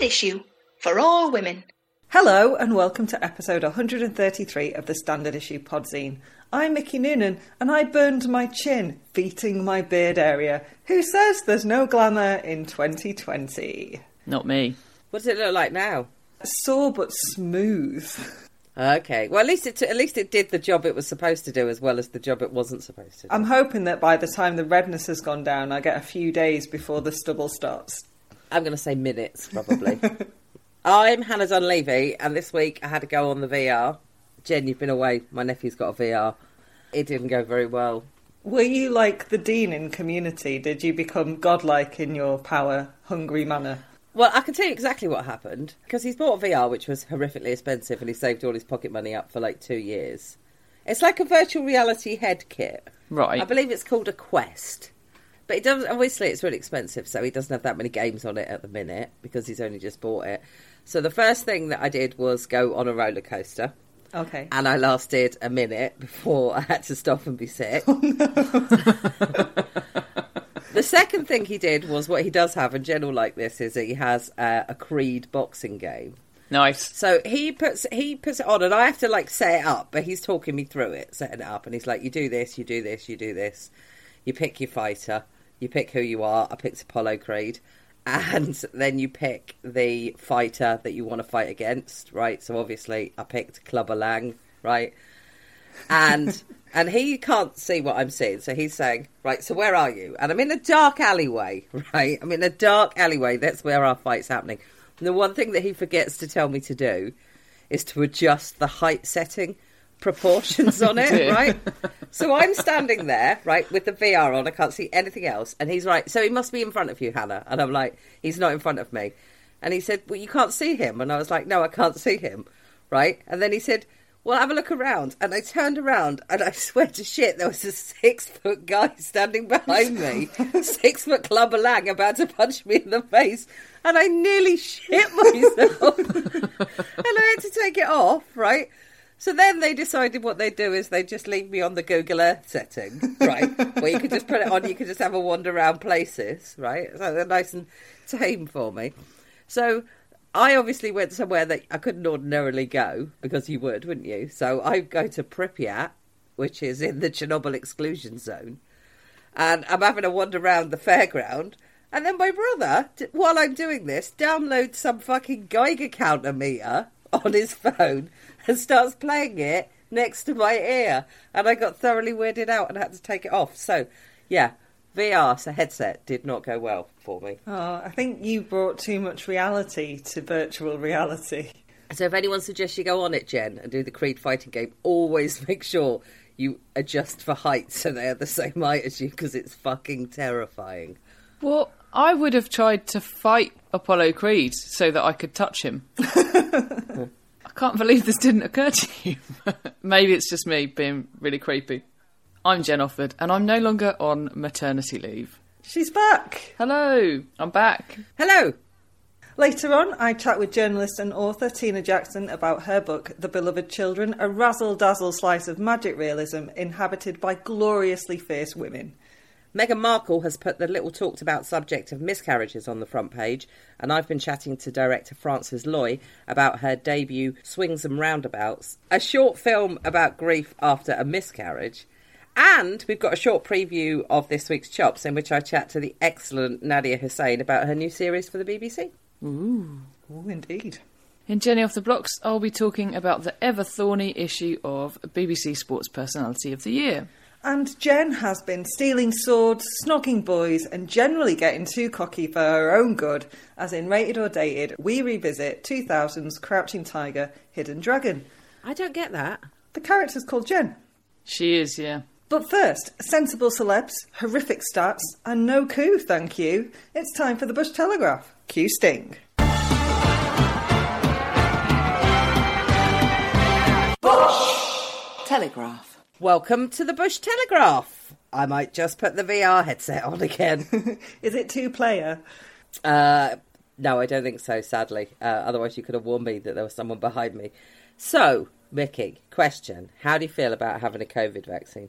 Standard issue for all women. Hello, and welcome to episode 133 of the Standard Issue Podzine. I'm Mickey Noonan, and I burned my chin feating my beard area. Who says there's no glamour in 2020? Not me. What does it look like now? Sore but smooth. Okay. Well, at least it at least it did the job it was supposed to do as well as the job it wasn't supposed to. do. I'm hoping that by the time the redness has gone down, I get a few days before the stubble starts. I'm going to say minutes probably. I'm Hannah Dunleavy, and this week I had to go on the VR. Jen, you've been away. My nephew's got a VR. It didn't go very well. Were you like the dean in Community? Did you become godlike in your power hungry manner? Well, I can tell you exactly what happened because he's bought a VR, which was horrifically expensive, and he saved all his pocket money up for like two years. It's like a virtual reality head kit. Right. I believe it's called a Quest. But it does obviously it's really expensive, so he doesn't have that many games on it at the minute because he's only just bought it. So the first thing that I did was go on a roller coaster. Okay. And I lasted a minute before I had to stop and be sick. the second thing he did was what he does have, in general like this, is that he has uh, a Creed boxing game. Nice. So he puts he puts it on, and I have to like set it up. But he's talking me through it, setting it up, and he's like, "You do this, you do this, you do this. You pick your fighter, you pick who you are. I picked Apollo Creed, and then you pick the fighter that you want to fight against, right? So obviously, I picked Clubber Lang, right? And and he can't see what I'm seeing, so he's saying, "Right, so where are you?" And I'm in a dark alleyway, right? I'm in a dark alleyway. That's where our fight's happening. And the one thing that he forgets to tell me to do is to adjust the height setting proportions on it, right? So I'm standing there, right, with the VR on. I can't see anything else. And he's right. So he must be in front of you, Hannah. And I'm like, he's not in front of me. And he said, well, you can't see him. And I was like, no, I can't see him, right? And then he said, well, have a look around. And I turned around, and I swear to shit, there was a six foot guy standing behind me, six foot clubber lang, about to punch me in the face. And I nearly shit myself. and I had to take it off, right? So then they decided what they'd do is they'd just leave me on the Google Earth setting, right? Where you could just put it on, you could just have a wander around places, right? So they're nice and tame for me. So I obviously went somewhere that I couldn't ordinarily go because you would, wouldn't you? So I go to Pripyat, which is in the Chernobyl exclusion zone, and I'm having a wander around the fairground. And then my brother, while I'm doing this, downloads some fucking Geiger counter meter on his phone and starts playing it next to my ear. And I got thoroughly weirded out and had to take it off. So, yeah, VR, so headset, did not go well for me. Oh, I think you brought too much reality to virtual reality. So if anyone suggests you go on it, Jen, and do the Creed fighting game, always make sure you adjust for height so they are the same height as you because it's fucking terrifying. Well, I would have tried to fight Apollo Creed so that I could touch him. I can't believe this didn't occur to you. Maybe it's just me being really creepy. I'm Jen Offord, and I'm no longer on maternity leave. She's back. Hello, I'm back. Hello. Later on, I chat with journalist and author Tina Jackson about her book, The Beloved Children, a razzle dazzle slice of magic realism inhabited by gloriously fierce women. Meghan Markle has put the little talked about subject of miscarriages on the front page, and I've been chatting to director Frances Loy about her debut Swings and Roundabouts, a short film about grief after a miscarriage. And we've got a short preview of this week's Chops, in which I chat to the excellent Nadiya Hussain about her new series for the BBC. Ooh, Oh, indeed. In Jenny Off the Blocks, I'll be talking about the ever thorny issue of BBC Sports Personality of the Year. And Jen has been stealing swords, snogging boys, and generally getting too cocky for her own good, as in Rated or Dated, we revisit 2000's Crouching Tiger, Hidden Dragon. I don't get that. The character's called Jen. She is, yeah. But first, sensible celebs, horrific stats, and no coup, thank you. It's time for the Bush Telegraph. Q Sting. Bush Telegraph. Welcome to the Bush Telegraph. I might just put the VR headset on again. Is it two player? Uh, no, I don't think so, sadly. Uh, otherwise, you could have warned me that there was someone behind me. So, Mickey, question How do you feel about having a COVID vaccine?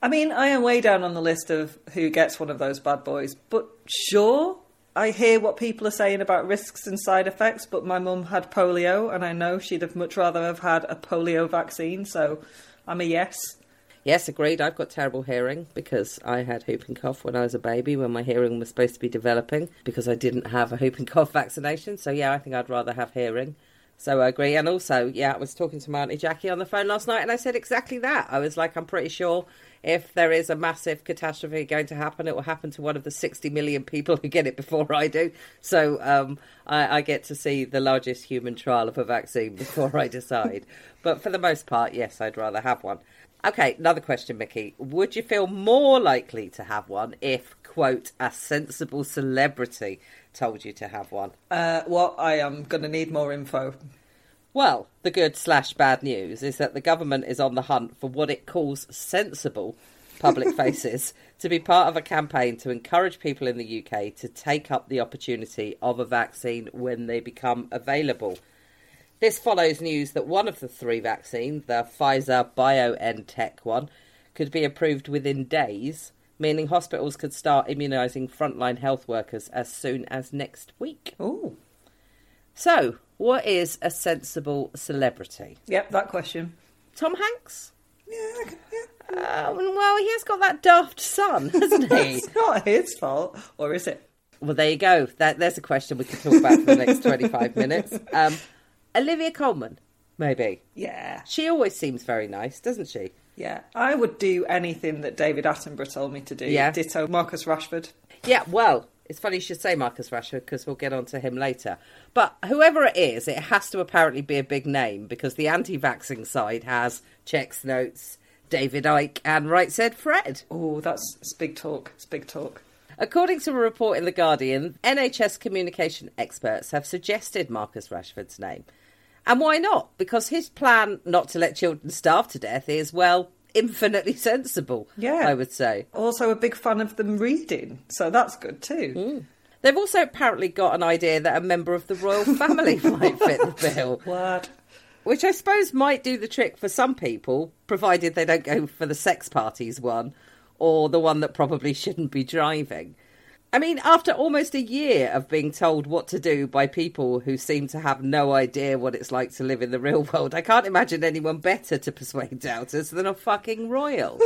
I mean, I am way down on the list of who gets one of those bad boys, but sure. I hear what people are saying about risks and side effects, but my mum had polio, and I know she'd have much rather have had a polio vaccine, so I'm a yes. Yes, agreed. I've got terrible hearing because I had whooping cough when I was a baby when my hearing was supposed to be developing because I didn't have a whooping cough vaccination. So, yeah, I think I'd rather have hearing. So I agree. And also, yeah, I was talking to my Auntie Jackie on the phone last night and I said exactly that. I was like, I'm pretty sure if there is a massive catastrophe going to happen, it will happen to one of the 60 million people who get it before I do. So um, I, I, get to see the largest human trial of a vaccine before I decide. but for the most part, yes, I'd rather have one. Okay, another question, Mickey. Would you feel more likely to have one if, quote, a sensible celebrity told you to have one? Uh, what? I am going to need more info. Well, the good slash bad news is that the government is on the hunt for what it calls sensible public faces to be part of a campaign to encourage people in the UK to take up the opportunity of a vaccine when they become available. This follows news that one of the three vaccines, the Pfizer BioNTech one, could be approved within days, meaning hospitals could start immunising frontline health workers as soon as next week. Oh. So, what is a sensible celebrity? Yep, that question. Tom Hanks? Yeah, yeah. Uh, well, he has got that daft son, hasn't he? it's not his fault, or is it? Well, there you go. That, there's a question we could talk about for the next 25 minutes. Um, Olivia Colman, maybe. Yeah. She always seems very nice, doesn't she? Yeah. I would do anything that David Attenborough told me to do. Yeah. Ditto Marcus Rashford. Yeah, well, it's funny you should say Marcus Rashford because we'll get on to him later. But whoever it is, it has to apparently be a big name because the anti vaxxing side has checks notes, David Icke, and Right Said Fred. Oh, that's it's big talk. It's big talk. According to a report in The Guardian, NHS communication experts have suggested Marcus Rashford's name. And why not? Because his plan not to let children starve to death is, well, infinitely sensible. Yeah. I would say. Also, a big fan of them reading, so that's good too. Mm. They've also apparently got an idea that a member of the royal family might fit the bill. What? Which I suppose might do the trick for some people, provided they don't go for the sex parties one or the one that probably shouldn't be driving. I mean, after almost a year of being told what to do by people who seem to have no idea what it's like to live in the real world, I can't imagine anyone better to persuade doubters than a fucking royal.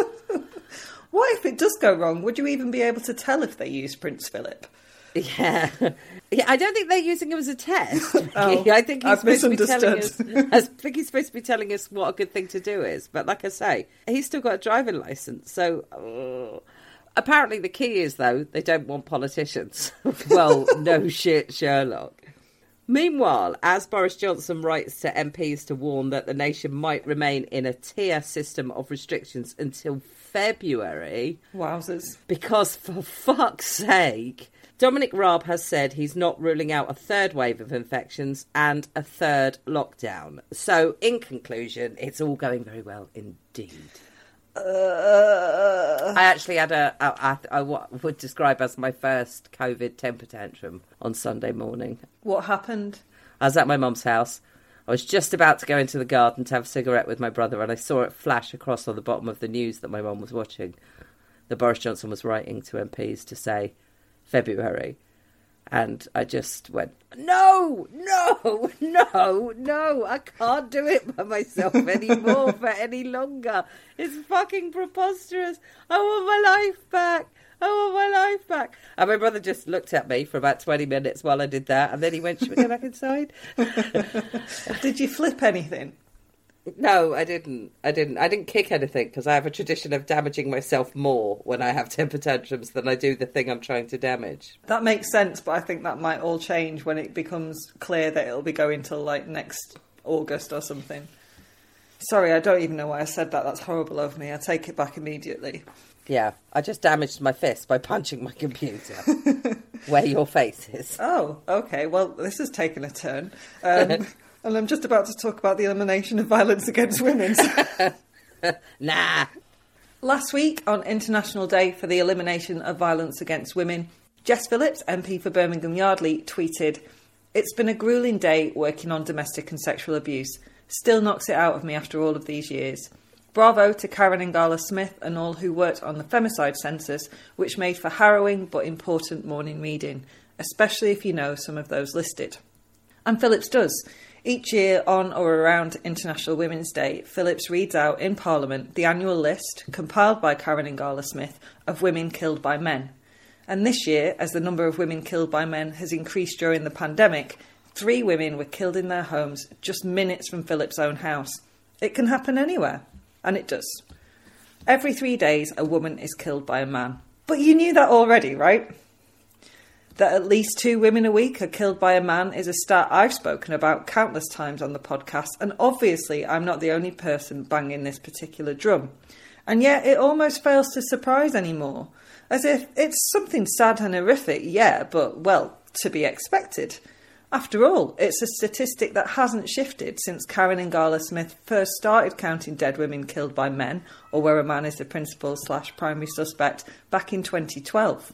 what if it does go wrong? Would you even be able to tell if they use Prince Philip? Yeah. Yeah, I don't think they're using him as a test. oh, I think he's I've supposed to be telling us. I think he's supposed to be telling us what a good thing to do is. But like I say, he's still got a driving license, so. uh, Apparently, the key is though they don't want politicians. well, no shit, Sherlock. Meanwhile, as Boris Johnson writes to MPs to warn that the nation might remain in a tier system of restrictions until February, Wowzers. because for fuck's sake, Dominic Raab has said he's not ruling out a third wave of infections and a third lockdown. So, in conclusion, it's all going very well indeed. Uh, I actually had a, a what would describe as my first COVID temper tantrum on Sunday morning. what happened? I was at my mum's house. I was just about to go into the garden to have a cigarette with my brother, and I saw it flash across on the bottom of the news that my mum was watching. That Boris Johnson was writing to MPs to say February. And I just went, no, no, no, no, I can't do it by myself anymore for any longer. It's fucking preposterous. I want my life back. I want my life back. And my brother just looked at me for about 20 minutes while I did that. And then he went, should we go back inside? Did you flip anything? No, I didn't. I didn't. I didn't kick anything because I have a tradition of damaging myself more when I have temper tantrums than I do the thing I'm trying to damage. That makes sense, but I think that might all change when it becomes clear that it'll be going till like next August or something. Sorry, I don't even know why I said that. That's horrible of me. I take it back immediately. Yeah, I just damaged my fist by punching my computer where your face is. Oh, okay. Well, this has taken a turn. Um, and I'm just about to talk about the elimination of violence against women. Nah. Last week, on International Day for the Elimination of Violence Against Women, Jess Phillips, MP for Birmingham Yardley, tweeted, It's been a grueling day working on domestic and sexual abuse. Still knocks it out of me after all of these years. Bravo to Karen Ingala Smith and all who worked on the femicide census, which made for harrowing but important morning reading. especially if you know some of those listed. And Phillips does. Each year, on or around International Women's Day, Phillips reads out in Parliament the annual list, compiled by Karen Ingala Smith, of women killed by men. And this year, as the number of women killed by men has increased during the pandemic, three women were killed in their homes just minutes from Phillips' own house. It can happen anywhere, and it does. Every three days, a woman is killed by a man. But you knew that already, right? That at least two women a week are killed by a man is a stat I've spoken about countless times on the podcast, and obviously I'm not the only person banging this particular drum. And yet it almost fails to surprise anymore, as if it's something sad and horrific, yeah, but well, to be expected. After all, it's a statistic that hasn't shifted since Karen Ingala Smith first started counting dead women killed by men, or where a man is the principal slash primary suspect, back in 2012.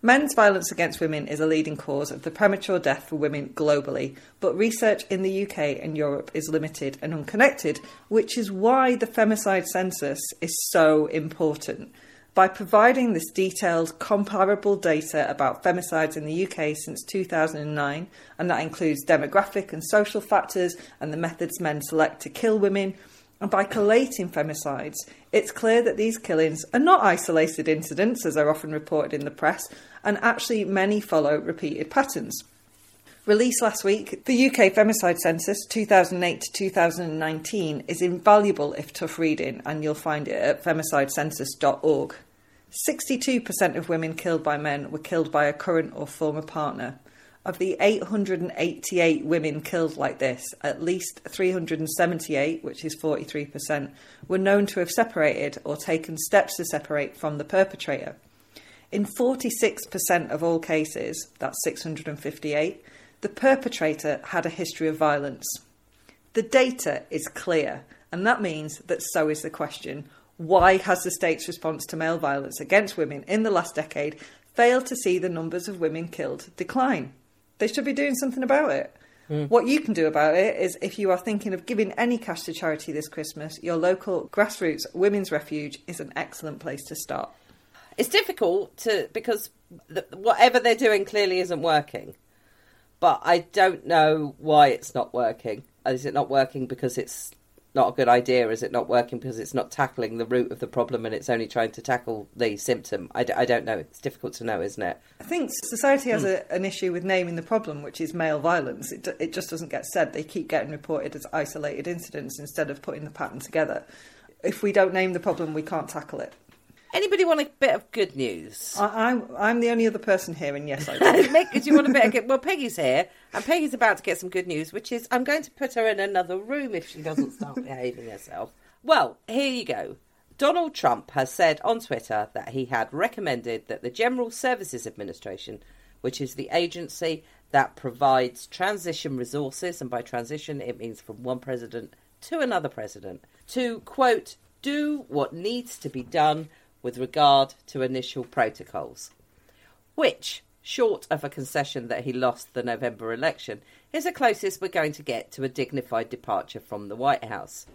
Men's violence against women is a leading cause of the premature death for women globally, but research in the UK and Europe is limited and unconnected, which is why the femicide census is so important. By providing this detailed, comparable data about femicides in the UK since 2009, and that includes demographic and social factors and the methods men select to kill women, and by collating femicides, it's clear that these killings are not isolated incidents, as are often reported in the press, and actually many follow repeated patterns. Released last week, the UK Femicide Census 2008 to 2019 is invaluable if tough reading, and you'll find it at femicidecensus.org. 62% of women killed by men were killed by a current or former partner. Of the 888 women killed like this, at least 378, which is 43%, were known to have separated or taken steps to separate from the perpetrator. In 46% of all cases, that's 658, the perpetrator had a history of violence. The data is clear, and that means that so is the question why has the state's response to male violence against women in the last decade failed to see the numbers of women killed decline? They should be doing something about it. Mm. What you can do about it is if you are thinking of giving any cash to charity this Christmas, your local grassroots women's refuge is an excellent place to start. It's difficult to because the, whatever they're doing clearly isn't working. But I don't know why it's not working. Is it not working because it's not a good idea? Is it not working because it's not tackling the root of the problem and it's only trying to tackle the symptom? I d- I don't know. It's difficult to know, isn't it? I think society has mm. a, an issue with naming the problem, which is male violence. It, it just doesn't get said. They keep getting reported as isolated incidents instead of putting the pattern together. If we don't name the problem, we can't tackle it. Anybody want a bit of good news? I, am I'm, I'm the only other person here, and yes, I do. Mick, do you want a bit of good? Well, Peggy's here, and Peggy's about to get some good news, which is I'm going to put her in another room if she doesn't start behaving herself. Well, here you go. Donald Trump has said on Twitter that he had recommended that the General Services Administration, which is the agency that provides transition resources, and by transition it means from one president to another president, to quote, do what needs to be done with regard to initial protocols, which, short of a concession that he lost the November election, is the closest we're going to get to a dignified departure from the White House.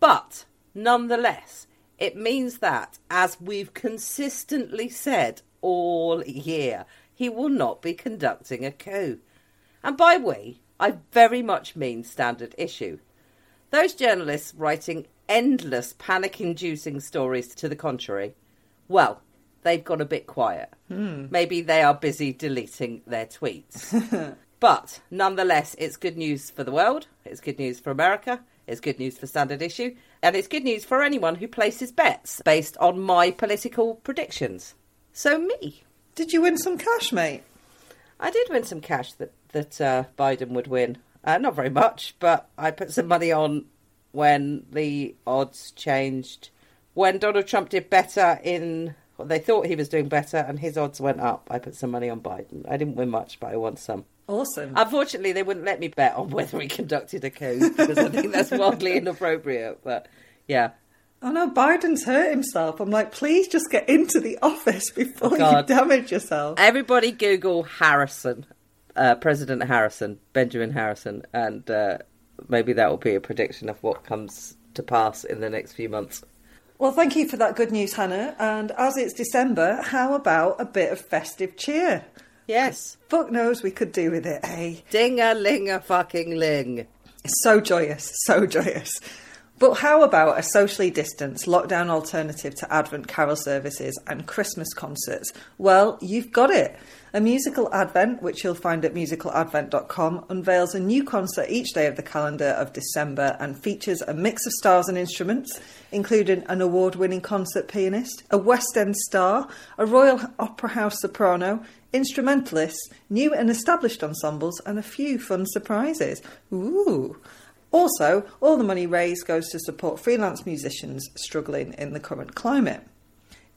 But, nonetheless, it means that, as we've consistently said all year, he will not be conducting a coup. And by we, I very much mean standard issue. Those journalists writing endless panic inducing stories to the contrary, well, they've gone a bit quiet. Hmm. Maybe they are busy deleting their tweets. but nonetheless, it's good news for the world, it's good news for America, it's good news for Standard Issue, and it's good news for anyone who places bets based on my political predictions. So, me. Did you win some cash, mate? I did win some cash that, that uh, Biden would win. Uh, not very much, but I put some money on when the odds changed. When Donald Trump did better in, well, they thought he was doing better, and his odds went up. I put some money on Biden. I didn't win much, but I won some. Awesome. Unfortunately, they wouldn't let me bet on whether he conducted a coup because I think that's wildly inappropriate. But yeah. Oh no, Biden's hurt himself. I'm like, please just get into the office before oh, you damage yourself. Everybody Google Harrison, uh, President Harrison, Benjamin Harrison, and uh, maybe that will be a prediction of what comes to pass in the next few months. Well, thank you for that good news, Hannah. And as it's December, how about a bit of festive cheer? Yes. Fuck knows we could do with it, eh? Ding a ling a fucking ling. So joyous, so joyous. But how about a socially distanced lockdown alternative to Advent carol services and Christmas concerts? Well, you've got it. A musical Advent, which you'll find at musicaladvent.com, unveils a new concert each day of the calendar of December and features a mix of stars and instruments, including an award winning concert pianist, a West End star, a Royal Opera House soprano, instrumentalists, new and established ensembles, and a few fun surprises. Ooh. Also, all the money raised goes to support freelance musicians struggling in the current climate.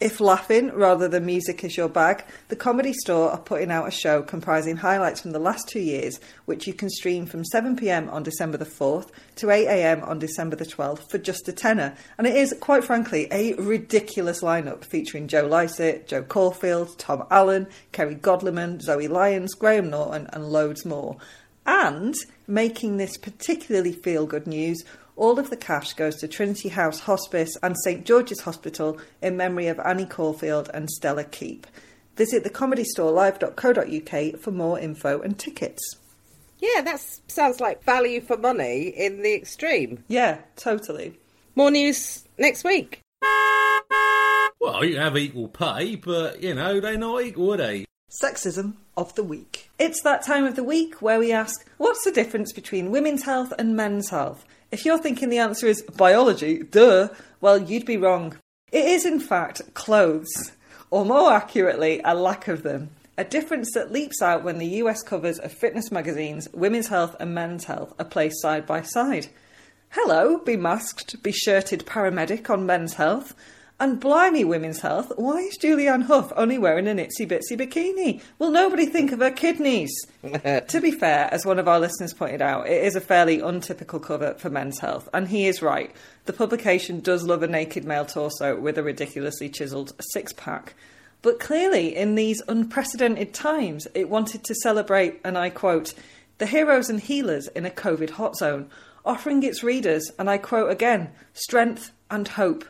If laughing rather than music is your bag, the Comedy Store are putting out a show comprising highlights from the last two years, which you can stream from 7pm on December the 4th to 8am on December the 12th for just a tenner. And it is, quite frankly, a ridiculous lineup featuring Joe Lycett, Jo Caulfield, Tom Allen, Kerry Godliman, Zoe Lyons, Graham Norton, and loads more. And making this particularly feel good news, all of the cash goes to Trinity House Hospice and St George's Hospital in memory of Annie Caulfield and Stella Keep. Visit thecomedystorelive.co.uk for more info and tickets. Yeah, that sounds like value for money in the extreme. Yeah, totally. More news next week. Well, you have equal pay, but, you know, they're not equal, are they? Sexism of the week. It's that time of the week where we ask, what's the difference between women's health and men's health? If you're thinking the answer is biology, duh, well, you'd be wrong. It is, in fact, clothes, or more accurately, a lack of them. A difference that leaps out when the US covers of fitness magazines, women's health and men's health are placed side by side. Hello, be masked, be shirted paramedic on men's health. And blimey, women's health, why is Julianne Hough only wearing an itsy bitsy bikini? Will nobody think of her kidneys? to be fair, as one of our listeners pointed out, it is a fairly untypical cover for men's health, and he is right. The publication does love a naked male torso with a ridiculously chiselled six pack. But clearly, in these unprecedented times, it wanted to celebrate, and I quote, the heroes and healers in a COVID hot zone, offering its readers, and I quote again, strength and hope.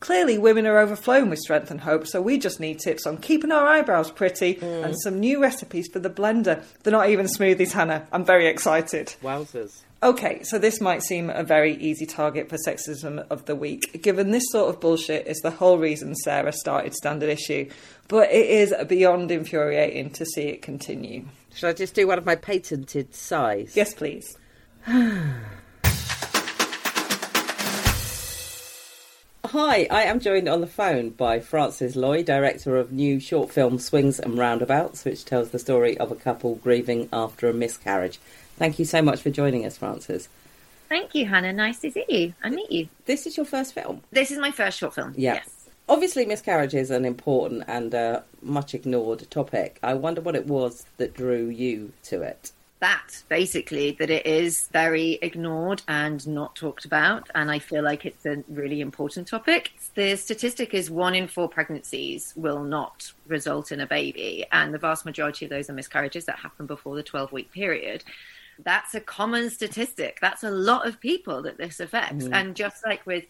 Clearly, women are overflowing with strength and hope, so we just need tips on keeping our eyebrows pretty mm. and some new recipes for the blender. They're not even smoothies, Hannah. I'm very excited. Wowzers. Okay, so this might seem a very easy target for sexism of the week, given this sort of bullshit is the whole reason Sarah started Standard Issue, but it is beyond infuriating to see it continue. Should I just do one of my patented sighs? Yes, please. Hi, I am joined on the phone by Frances Loy, director of new short film Swings and Roundabouts, which tells the story of a couple grieving after a miscarriage. Thank you so much for joining us, Frances. Thank you, Hannah. Nice to see you and meet you. This is your first film. This is my first short film. Yeah. Yes. Obviously, miscarriage is an important and uh, much ignored topic. I wonder what it was that drew you to it. That basically that it is very ignored and not talked about, and I feel like it's a really important topic. The statistic is one in four pregnancies will not result in a baby, and the vast majority of those are miscarriages that happen before the 12 week period. That's a common statistic. That's a lot of people that this affects. Mm. And just like with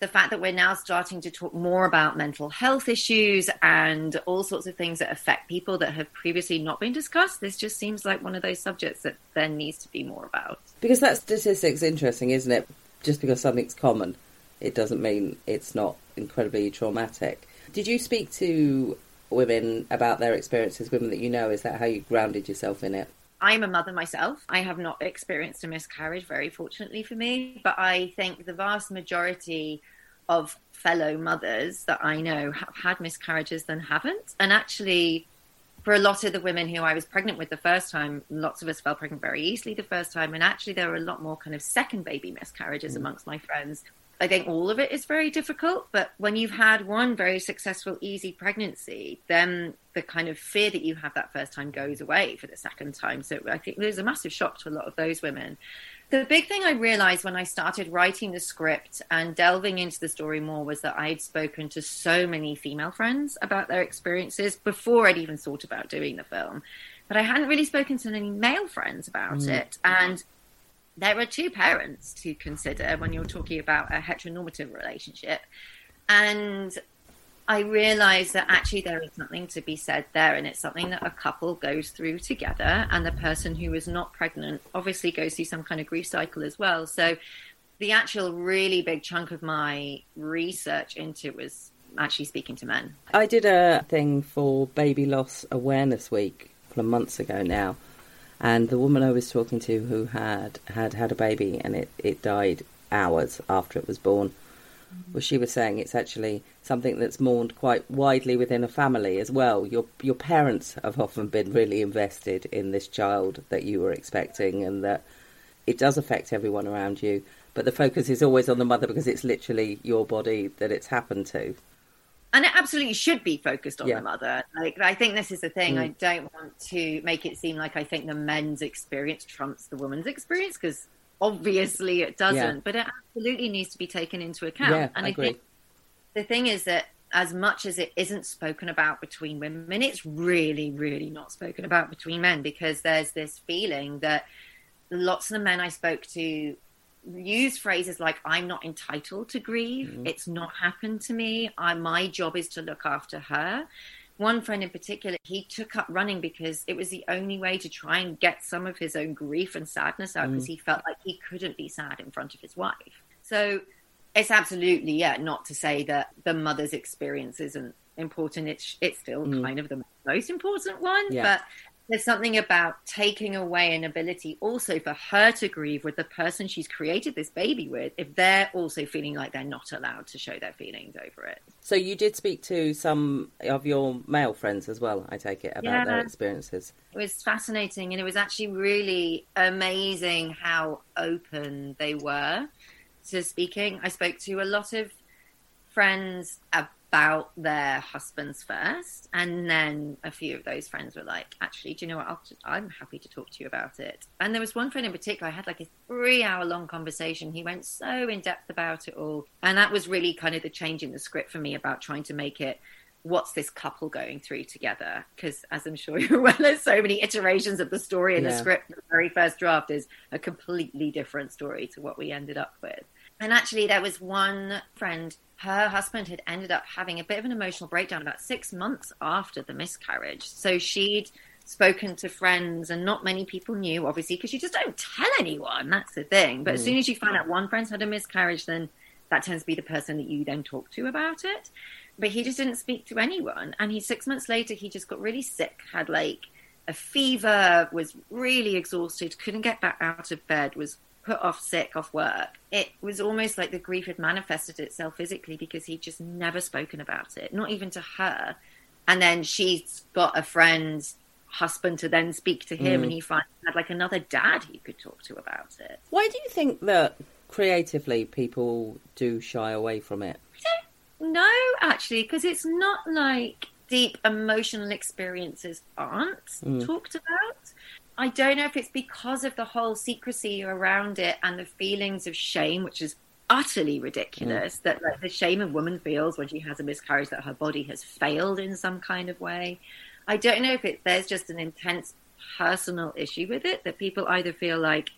the fact that we're now starting to talk more about mental health issues and all sorts of things that affect people that have previously not been discussed, this just seems like one of those subjects that there needs to be more about. Because that statistic's interesting, isn't it? Just because something's common, it doesn't mean it's not incredibly traumatic. Did you speak to women about their experiences, women that you know? Is that how you grounded yourself in it? I'm a mother myself. I have not experienced a miscarriage, very fortunately for me, but I think the vast majority of fellow mothers that I know have had miscarriages than haven't. And actually, for a lot of the women who I was pregnant with the first time, lots of us fell pregnant very easily the first time. And actually, there were a lot more kind of second baby miscarriages mm. amongst my friends. I think all of it is very difficult, but when you've had one very successful, easy pregnancy, then the kind of fear that you have that first time goes away for the second time. So I think there's a massive shock to a lot of those women. The big thing I realized when I started writing the script and delving into the story more was that I'd spoken to so many female friends about their experiences before I'd even thought about doing the film. But I hadn't really spoken to any male friends about mm. it. And there are two parents to consider when you're talking about a heteronormative relationship. And I realized that actually there is something to be said there, and it's something that a couple goes through together, and the person who is not pregnant obviously goes through some kind of grief cycle as well. So, the actual really big chunk of my research into was actually speaking to men. I did a thing for Baby Loss Awareness Week a couple of months ago now, and the woman I was talking to who had had had a baby and it, it died hours after it was born mm-hmm. well, she was saying it's actually something that's mourned quite widely within a family as well. Your your parents have often been really invested in this child that you were expecting, and that it does affect everyone around you. But the focus is always on the mother because it's literally your body that it's happened to. And it absolutely should be focused on Yeah. the mother. Like I think this is the thing. Mm. I don't want to make it seem like I think the men's experience trumps the woman's experience because obviously it doesn't. Yeah. But it absolutely needs to be taken into account. Yeah, and I I think the thing is that as much as it isn't spoken about between women, it's really, really not spoken about between men because there's this feeling that lots of the men I spoke to use phrases like "I'm not entitled to grieve," Mm-hmm. "It's not happened to me," I, "My job is to look after her." One friend in particular, he took up running because it was the only way to try and get some of his own grief and sadness out because he felt like he couldn't be sad in front of his wife. So it's absolutely yeah not to say that the mother's experience isn't important it's it's still kind of the most important one Yeah. but there's something about taking away an ability also for her to grieve with the person she's created this baby with if they're also feeling like they're not allowed to show their feelings over it So you did speak to some of your male friends as well. I take it about their experiences. it was fascinating and it was actually really amazing how open they were to speaking i spoke to a lot of friends about their husbands first and then a few of those friends were like actually do you know what I'll, i'm happy to talk to you about it and there was one friend in particular i had like a three hour long conversation he went so in depth about it all and that was really kind of the change in the script for me about trying to make it what's this couple going through together? Because as I'm sure you're aware, there's so many iterations of the story in the script. The very first draft is a completely different story to what we ended up with. And actually, there was one friend. Her husband had ended up having a bit of an emotional breakdown about six months after the miscarriage. So she'd spoken to friends, and not many people knew, obviously, because you just don't tell anyone. That's the thing. But as mm. soon as you find out one friend's had a miscarriage, then that tends to be the person that you then talk to about it. But he just didn't speak to anyone. And he six months later, he just got really sick, had like a fever, was really exhausted, couldn't get back out of bed, was put off sick off work. It was almost like the grief had manifested itself physically because he'd just never spoken about it, not even to her. And then she's got a friend's husband to then speak to him, and mm. he finally had like another dad he could talk to about it. Why do you think that creatively people do shy away from it? No, actually, because it's not like deep emotional experiences aren't mm. talked about. I don't know if it's because of the whole secrecy around it and the feelings of shame, which is utterly ridiculous. Mm. That like the shame a woman feels when she has a miscarriage that her body has failed in some kind of way. I don't know if it there's just an intense personal issue with it that people either feel like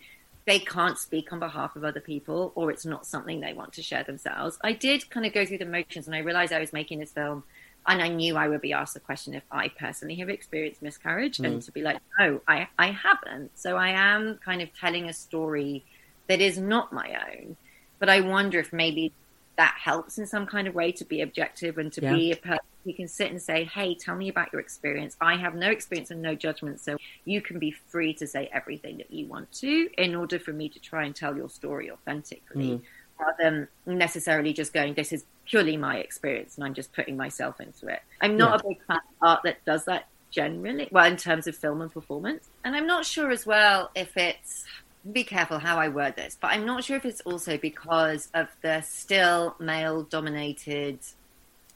they can't speak on behalf of other people or it's not something they want to share themselves. I did kind of go through the motions and I realized I was making this film and I knew I would be asked the question if I personally have experienced miscarriage and mm. to be like, no, I, I haven't. So I am kind of telling a story that is not my own. But I wonder if maybe that helps in some kind of way to be objective and to Yeah. be a person who can sit and say, hey, tell me about your experience. I have no experience and no judgment. So you can be free to say everything that you want to in order for me to try and tell your story authentically mm. rather than necessarily just going, this is purely my experience and I'm just putting myself into it. I'm not a big fan of art that does that generally, well, in terms of film and performance. And I'm not sure as well if it's, be careful how I word this, but I'm not sure if it's also because of the still male dominated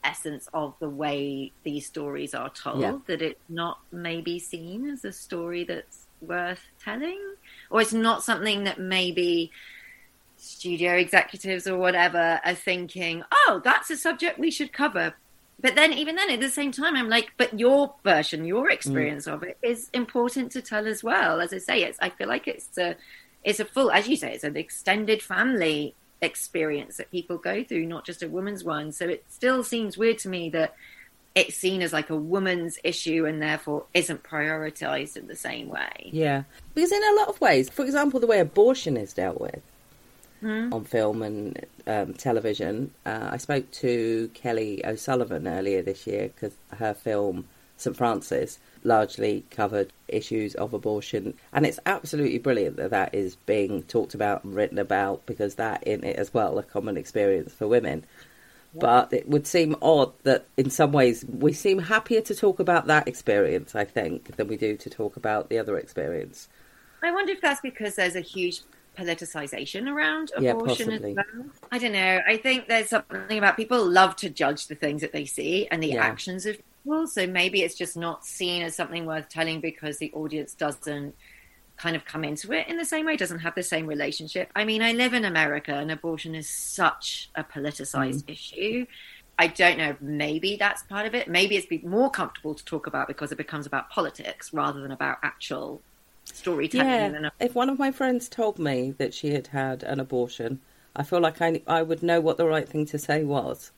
essence of the way these stories are told Yeah. that it's not maybe seen as a story that's worth telling or it's not something that maybe studio executives or whatever are thinking oh that's a subject we should cover but then even then at the same time i'm like but your version your mm. experience of it is important to tell as well as i say it's i feel like it's a it's a full as you say it's an extended family experience that people go through, not just a woman's one. So it still seems weird to me that it's seen as like a woman's issue and therefore isn't prioritized in the same way. Yeah, because in a lot of ways, for example, the way abortion is dealt with on film and um, television, uh, I spoke to Kelly O'Sullivan earlier this year because her film St Frances largely covered issues of abortion, and it's absolutely brilliant that that is being talked about and written about because that in it as well a common experience for women. But it would seem odd that in some ways we seem happier to talk about that experience, I think, than we do to talk about the other experience. I wonder if that's because there's a huge politicization around abortion possibly. as well. I don't know. I think there's something about people love to judge the things that they see and the Yeah. actions of people. So maybe it's just not seen as something worth telling because the audience doesn't kind of come into it in the same way, doesn't have the same relationship. I mean, I live in America and abortion is such a politicized Mm. issue. I don't know. Maybe that's part of it. Maybe it's be more comfortable to talk about because it becomes about politics rather than about actual storytelling. Yeah, if one of my friends told me that she had had an abortion, I feel like I, I would know what the right thing to say was.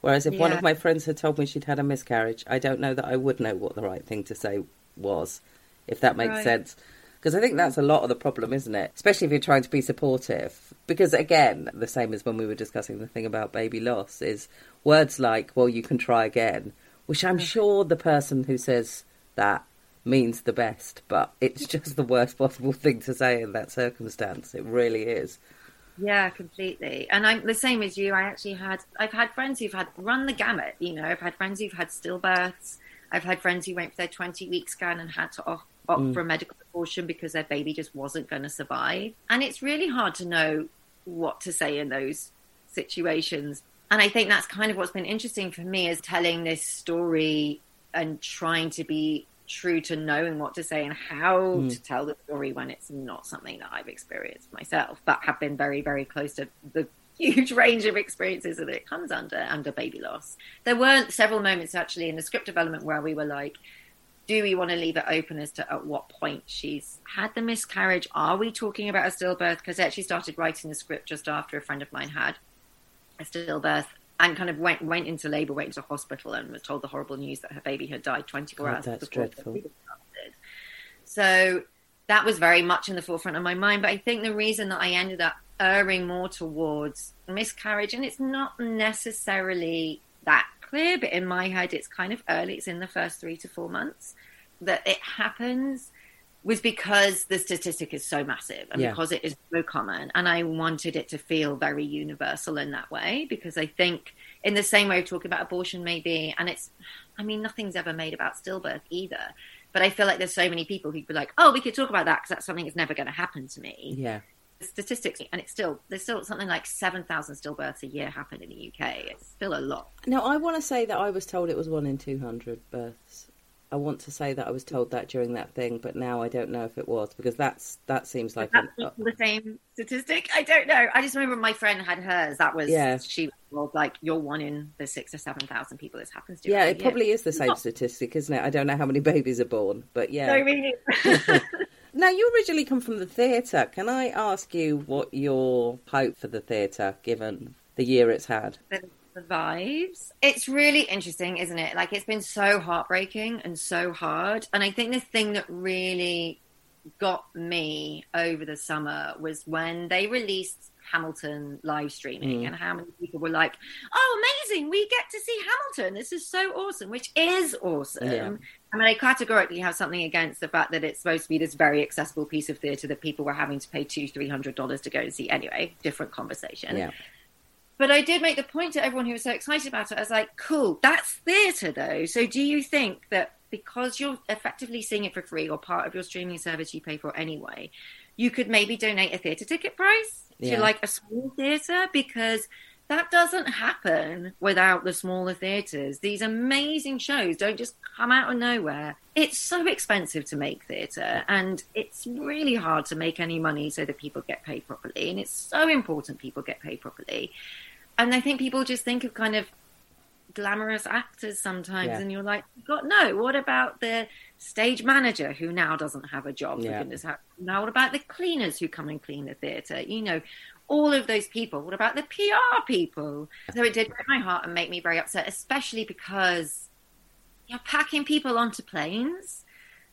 Whereas if one of my friends had told me she'd had a miscarriage, I don't know that I would know what the right thing to say was, if that makes Right. sense. Because I think that's a lot of the problem, isn't it? Especially if you're trying to be supportive. Because again, the same as when we were discussing the thing about baby loss, is words like, well, you can try again, which I'm mm. sure the person who says that means the best, but it's just the worst possible thing to say in that circumstance. It really is. Yeah, completely. And I'm the same as you. I actually had I've had friends who've had run the gamut. You know, I've had friends who've had stillbirths. I've had friends who went for their 20 week scan and had to opt, opt mm. for a medical abortion because their baby just wasn't going to survive. And it's really hard to know what to say in those situations. And I think that's kind of what's been interesting for me is telling this story and trying to be true to knowing what to say and how hmm. to tell the story when it's not something that I've experienced myself, but have been very, very close to the huge range of experiences that it comes under under baby loss. There weren't several moments actually in the script development where we were like, do we want to leave it open as to at what point she's had the miscarriage? Are we talking about a stillbirth? Because I actually started writing the script just after a friend of mine had a stillbirth and kind of went went into labour, went into hospital, and was told the horrible news that her baby had died 24 God, hours that's before dreadful. the baby started. So that was very much in the forefront of my mind. But I think the reason that I ended up erring more towards miscarriage, and it's not necessarily that clear, but in my head, it's kind of early. It's in the first three to four months that it happens was because the statistic is so massive and Yeah. because it is so common. And I wanted it to feel very universal in that way because I think, in the same way of talking about abortion, maybe, and it's, I mean, nothing's ever made about stillbirth either. But I feel like there's so many people who'd be like, oh, we could talk about that because that's something that's never going to happen to me. Yeah. Statistics, and it's still, there's still something like 7,000 stillbirths a year happen in the UK. It's still a lot. Now, I want to say that I was told it was one in 200 births. I want to say that I was told that during that thing, but now I don't know if it was because that's that seems like That's an, not the same statistic. I don't know. I just remember my friend had hers. That was Yeah. she was like you're one in the six or seven thousand people this happens to. yeah, it year. probably is the same Not- statistic, isn't it? I don't know how many babies are born, but yeah. So really, Now, you originally come from the theatre. Can I ask you what your hope for the theatre, given the year it's had? Vibes. It's really interesting, isn't it? Like it's been so heartbreaking and so hard. And I think the thing that really got me over the summer was when they released Hamilton live streaming mm. and how many people were like, "Oh, amazing! We get to see Hamilton. This is so awesome," which is awesome. Yeah. I mean, I categorically have something against the fact that it's supposed to be this very accessible piece of theatre that people were having to pay two, three hundred dollars to go and see. Anyway, different conversation. Yeah. But I did make the point to everyone who was so excited about it. I was like, cool, that's theatre though. So do you think that because you're effectively seeing it for free or part of your streaming service you pay for anyway, you could maybe donate a theatre ticket price Yeah. to like a small theatre? Because that doesn't happen without the smaller theatres. These amazing shows don't just come out of nowhere. It's so expensive to make theatre and it's really hard to make any money so that people get paid properly. And it's so important people get paid properly. And I think people just think of kind of glamorous actors sometimes Yeah. and you're like god no what about the stage manager who now doesn't have a job Yeah. now what about the cleaners who come and clean the theatre you know all of those people. What about the PR people? So it did break my heart and make me very upset, especially because you're packing people onto planes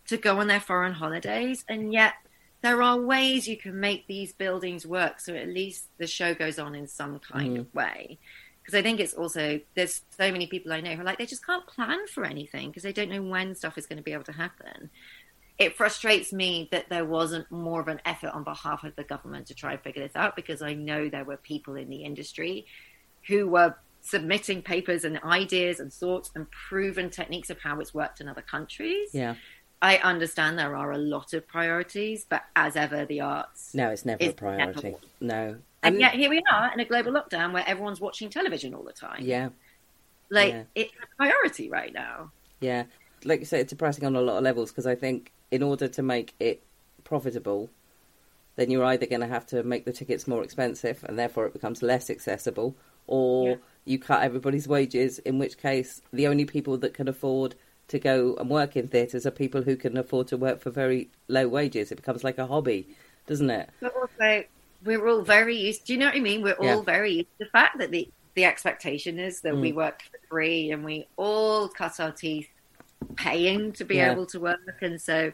to go on their foreign holidays, and yet there are ways you can make these buildings work so at least the show goes on in some kind of mm. way. Because I think it's also there's so many people I know who are like they just can't plan for anything because they don't know when stuff is going to be able to happen. It frustrates me that there wasn't more of an effort on behalf of the government to try and figure this out because I know there were people in the industry who were submitting papers and ideas and thoughts and proven techniques of how it's worked in other countries. Yeah. I understand there are a lot of priorities, but as ever, the arts. No, it's never a priority. never- No. And yet here we are in a global lockdown where everyone's watching television all the time. yeah, Like yeah. it's a priority right now. yeah. Like you say, it's depressing on a lot of levels because I think in order to make it profitable, then you're either going to have to make the tickets more expensive and therefore it becomes less accessible, or Yeah. you cut everybody's wages, in which case the only people that can afford to go and work in theatres are people who can afford to work for very low wages. It becomes like a hobby, doesn't it? But also, we're all very used. Do you know what I mean? We're all Yeah. very used to the fact that the the expectation is that Mm. we work for free and we all cut our teeth paying to be Yeah. able to work, and so.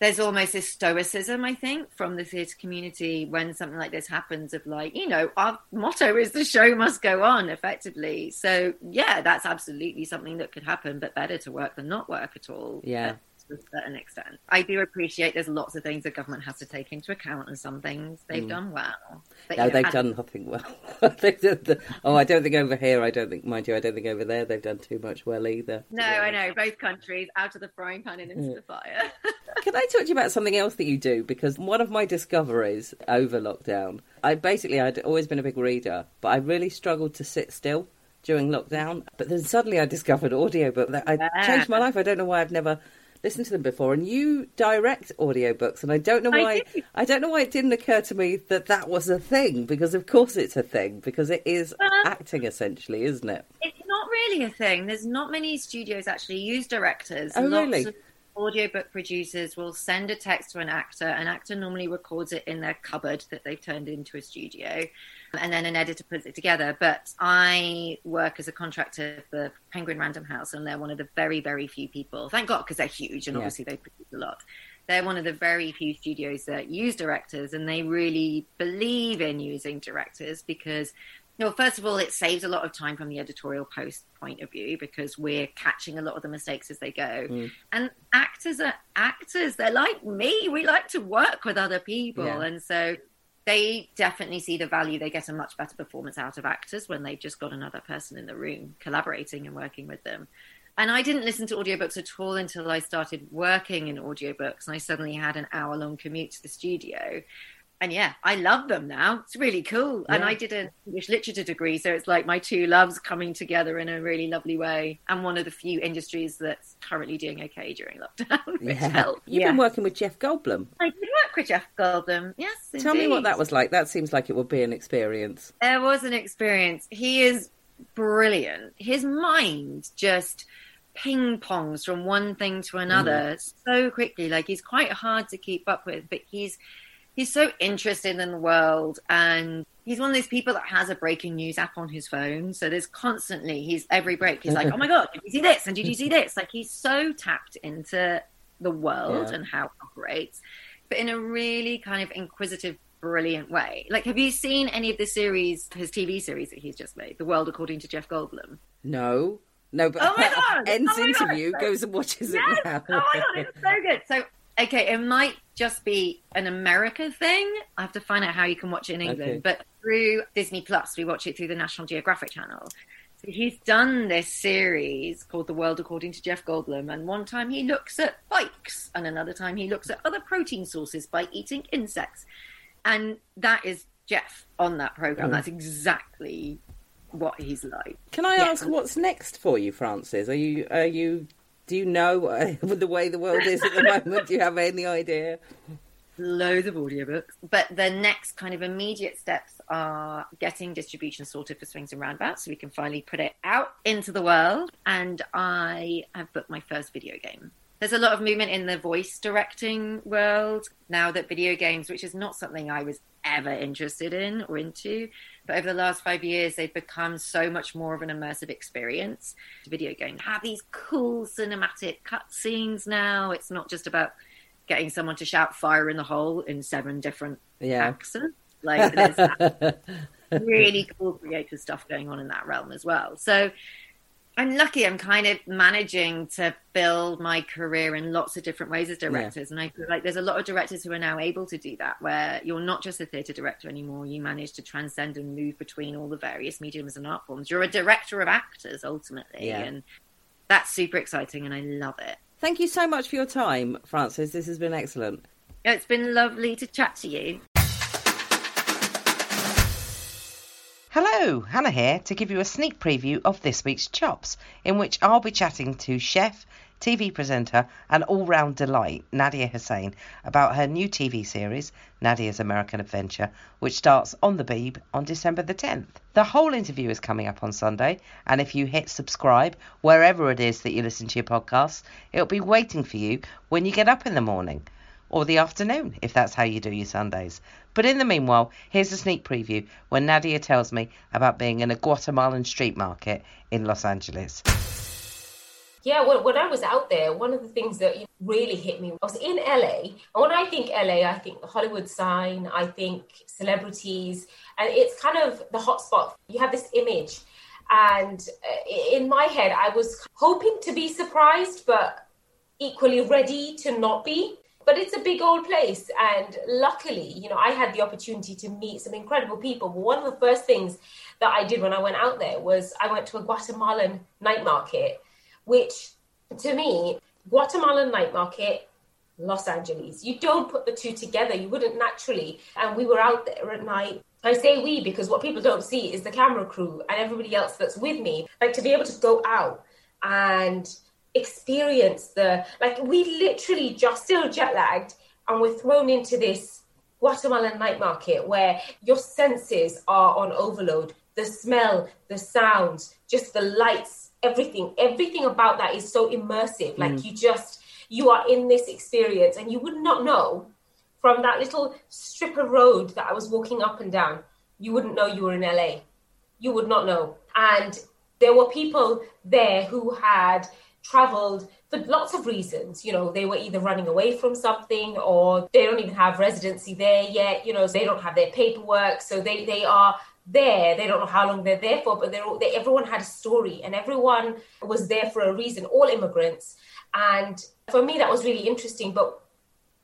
There's almost this stoicism, I think, from the theatre community when something like this happens. Of like, you know, our motto is the show must go on, effectively. So, yeah, that's absolutely something that could happen, but better to work than not work at all. Yeah. To a certain extent. I do appreciate there's lots of things the government has to take into account, and some things they've mm. done well. But, No, you know, they've and- done nothing well. The- oh, I don't think over here. I don't think, mind you, I don't think over there they've done too much well either. No, I know both countries out of the frying pan and into the fire. Can I talk to you about something else that you do? Because one of my discoveries over lockdown, I basically I'd always been a big reader, but I really struggled to sit still during lockdown. But then suddenly I discovered audiobook that I Yeah. changed my life. I don't know why I've never listened to them before. And you direct audiobooks, and I don't know why do. I don't know why it didn't occur to me that that was a thing. Because of course it's a thing. Because it is acting essentially, isn't it? it's not really a thing. There's not many studios actually use directors. Oh, Lots really? of audiobook producers will send a text to an actor. An actor normally records it in their cupboard that they've turned into a studio. And then an editor puts it together. But I work as a contractor for Penguin Random House, and they're one of the very, very few people. Thank God, because they're huge, and Yeah. obviously they produce a lot. They're one of the very few studios that use directors, and they really believe in using directors because no, first of all, it saves a lot of time from the editorial post point of view because we're catching a lot of the mistakes as they go. Mm. And actors are actors. They're like me. We like to work with other people. Yeah. And so they definitely see the value. They get a much better performance out of actors when they've just got another person in the room collaborating and working with them. And I didn't listen to audiobooks at all until I started working in audiobooks and I suddenly had an hour long commute to the studio. And yeah, I love them now. It's really cool. And I did an English literature degree, so it's like my two loves coming together in a really lovely way. And one of the few industries that's currently doing okay during lockdown, which helped. You've Yeah. been working with Jeff Goldblum. I did work with Jeff Goldblum. Yes, Tell me what that was like. That seems like it would be an experience. There was an experience. He is brilliant. His mind just ping pongs from one thing to another mm. so quickly. Like he's quite hard to keep up with, but he's he's so interested in the world and he's one of those people that has a breaking news app on his phone. So there's constantly he's every break he's like, Oh my god, did you see this? And did you see this? Like he's so tapped into the world Yeah. and how it operates, but in a really kind of inquisitive brilliant way. Like, have you seen any of the series, his TV series that he's just made, The World According to Jeff Goldblum? No, no, but Oh my God! ends Oh my God! interview goes and watches Yes! it now. Oh my god, it's so good. So, okay, it might just be an America thing. I have to find out how you can watch it in England, Okay. but through Disney Plus, we watch it through the National Geographic Channel. So he's done this series called The World According to Jeff Goldblum, and one time he looks at bikes, and another time he looks at other protein sources by eating insects. And that is Jeff on that program. Mm. That's exactly what he's like. Can I Yeah. ask what's next for you, Frances? Are you are you do you know uh, the way the world is at the moment? Do you have any idea? loads of audiobooks. But the next kind of immediate steps are getting distribution sorted for Swings and Roundabouts so we can finally put it out into the world. And I have booked my first video game. There's a lot of movement in the voice directing world now that video games, which is not something I was ever interested in or into. But over the last five years, they've become so much more of an immersive experience. Video games have these cool cinematic cutscenes now. It's not just about getting someone to shout fire in the hole in seven different Yeah. accents. Like there's that really cool creative stuff going on in that realm as well. So I'm lucky I'm kind of managing to build my career in lots of different ways as directors. And I feel like there's a lot of directors who are now able to do that, where you're not just a theatre director anymore. You manage to transcend and move between all the various mediums and art forms. You're a director of actors ultimately. Yeah. And that's super exciting and I love it. Thank you so much for your time, Frances. This has been excellent. It's been lovely to chat to you. Hello, Hannah here to give you a sneak preview of this week's Chops, in which I'll be chatting to chef, TV presenter, and all round delight, Nadiya Hussain, about her new TV series, Nadiya's American Adventure, which starts on the Beeb on December the 10th. The whole interview is coming up on Sunday, and if you hit subscribe wherever it is that you listen to your podcasts, it'll be waiting for you when you get up in the morning or the afternoon, if that's how you do your Sundays. But in the meanwhile, here's a sneak preview when Nadiya tells me about being in a Guatemalan street market in Los Angeles. Yeah, when, when I was out there, one of the things that really hit me, was in LA. And when I think LA, I think the Hollywood sign, I think celebrities, and it's kind of the hotspot. You have this image. And uh, in my head, I was hoping to be surprised, but equally ready to not be. But it's a big old place. And luckily, you know, I had the opportunity to meet some incredible people. One of the first things that I did when I went out there was I went to a Guatemalan night market, which to me, Guatemalan night market, Los Angeles. You don't put the two together. You wouldn't naturally. And we were out there at night. I say we because what people don't see is the camera crew and everybody else that's with me. Like to be able to go out and experience the like we literally just still jet lagged and we're thrown into this Guatemalan night market where your senses are on overload. The smell, the sounds, just the lights, everything, everything about that is so immersive. Like mm. you just you are in this experience and you would not know from that little strip of road that I was walking up and down, you wouldn't know you were in LA. You would not know. And there were people there who had traveled for lots of reasons. You know, they were either running away from something or they don't even have residency there yet. You know, they don't have their paperwork. So they, they are there. They don't know how long they're there for, but they're all, they, everyone had a story and everyone was there for a reason, all immigrants. And for me, that was really interesting. But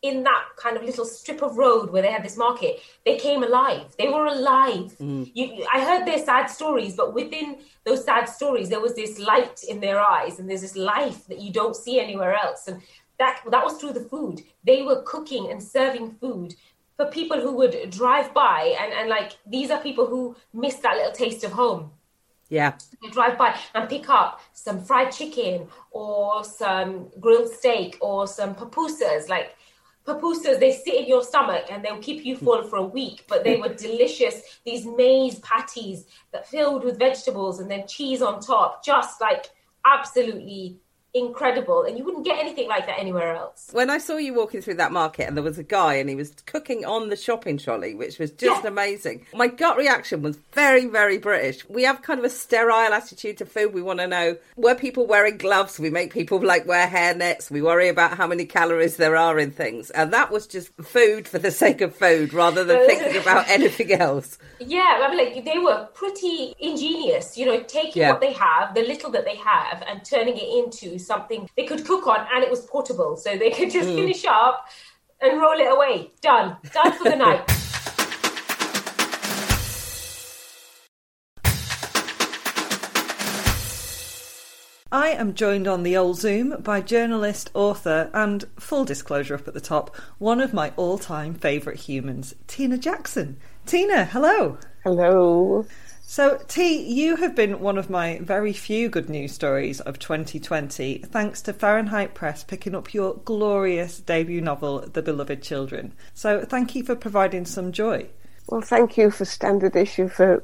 in that kind of little strip of road where they had this market, they came alive. They were alive. Mm. You, you- I heard their sad stories, but within those sad stories, there was this light in their eyes, and there's this life that you don't see anywhere else. And that that was through the food. They were cooking and serving food for people who would drive by, and and like these are people who miss that little taste of home Yeah. you drive by and pick up some fried chicken or some grilled steak or some pupusas like pupusas they sit in your stomach and they'll keep you full for a week but they were delicious. These maize patties that filled with vegetables and then cheese on top just like absolutely incredible and you wouldn't get anything like that anywhere else When I saw you walking through that market and there was a guy and he was cooking on the shopping trolley, which was just Yeah. amazing, my gut reaction was very, very British. We have kind of a sterile attitude to food. We want to know were people wearing gloves? We make people like wear hairnets. We worry about how many calories there are in things. And that was just food for the sake of food rather than thinking about anything else. Yeah, I mean, like they were pretty ingenious, you know, taking Yeah. what they have, the little that they have, and turning it into something they could cook on, and it was portable, so they could just mm. finish up and roll it away. Done, done for the night. I am joined on the old Zoom by journalist, author, and full disclosure up at the top, one of my all time favourite humans, Tina Jackson. Tina, hello. Hello. So, T, you have been one of my very few good news stories of 2020, thanks to Fahrenheit Press picking up your glorious debut novel, The Beloved Children. So, thank you for providing some joy. Well, thank you for Standard Issue for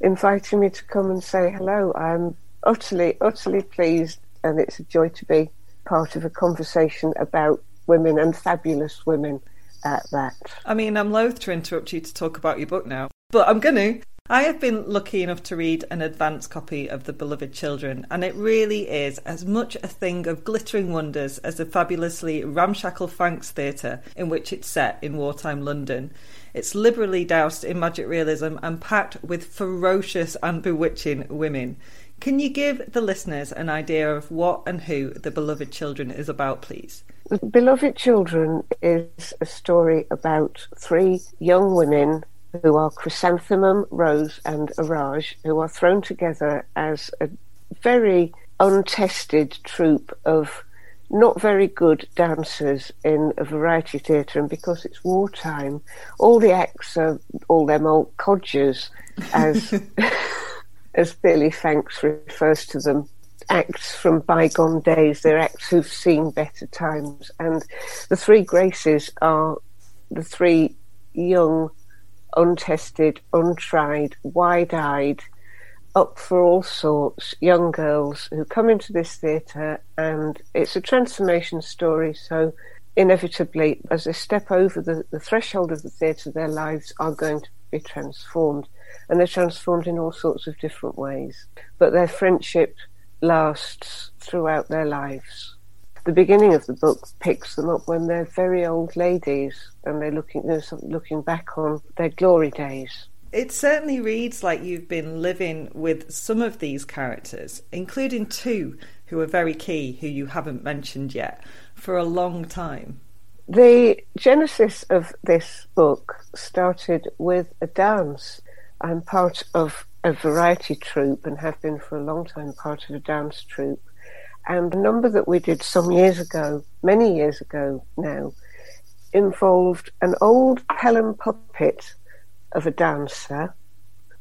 inviting me to come and say hello. I'm utterly, utterly pleased, and it's a joy to be part of a conversation about women and fabulous women at that. I mean, I'm loath to interrupt you to talk about your book now, but I'm going to. I have been lucky enough to read an advance copy of The Beloved Children, and it really is as much a thing of glittering wonders as the fabulously ramshackle Franks Theatre in which it's set in wartime London. It's liberally doused in magic realism and packed with ferocious and bewitching women. Can you give the listeners an idea of what and who The Beloved Children is about, please? The Beloved Children is a story about three young women who are Chrysanthemum, Rose, and Araj, who are thrown together as a very untested troupe of not very good dancers in a variety theatre, and because it's wartime, all the acts are all them old codgers, as as Billy Franks refers to them. Acts from bygone days, they're acts who've seen better times. And the three Graces are the three young untested, untried, wide eyed, up for all sorts young girls who come into this theatre, and it's a transformation story. So, inevitably, as they step over the, the threshold of the theatre, their lives are going to be transformed, and they're transformed in all sorts of different ways. But their friendship lasts throughout their lives the beginning of the book picks them up when they're very old ladies and they're looking looking back on their glory days. It certainly reads like you've been living with some of these characters, including two who are very key, who you haven't mentioned yet, for a long time. The genesis of this book started with a dance. I'm part of a variety troupe and have been for a long time part of a dance troupe. And the number that we did some years ago, many years ago now, involved an old Pelham puppet of a dancer.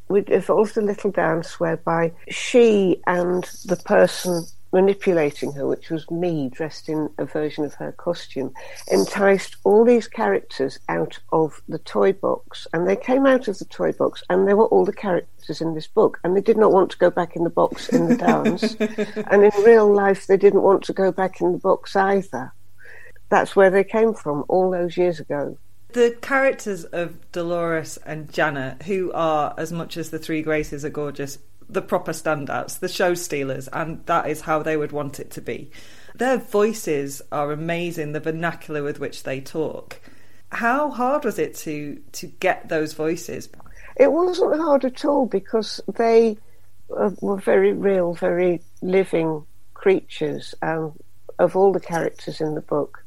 It involved a little dance whereby she and the person manipulating her, which was me dressed in a version of her costume, enticed all these characters out of the toy box. And they came out of the toy box, and they were all the characters in this book. And they did not want to go back in the box in the dance. and in real life, they didn't want to go back in the box either. That's where they came from all those years ago. The characters of Dolores and Janet, who are, as much as the three Graces are gorgeous, the proper standouts, the show stealers, and that is how they would want it to be. Their voices are amazing, the vernacular with which they talk. How hard was it to to get those voices? It wasn't hard at all because they uh, were very real, very living creatures. Um, of all the characters in the book,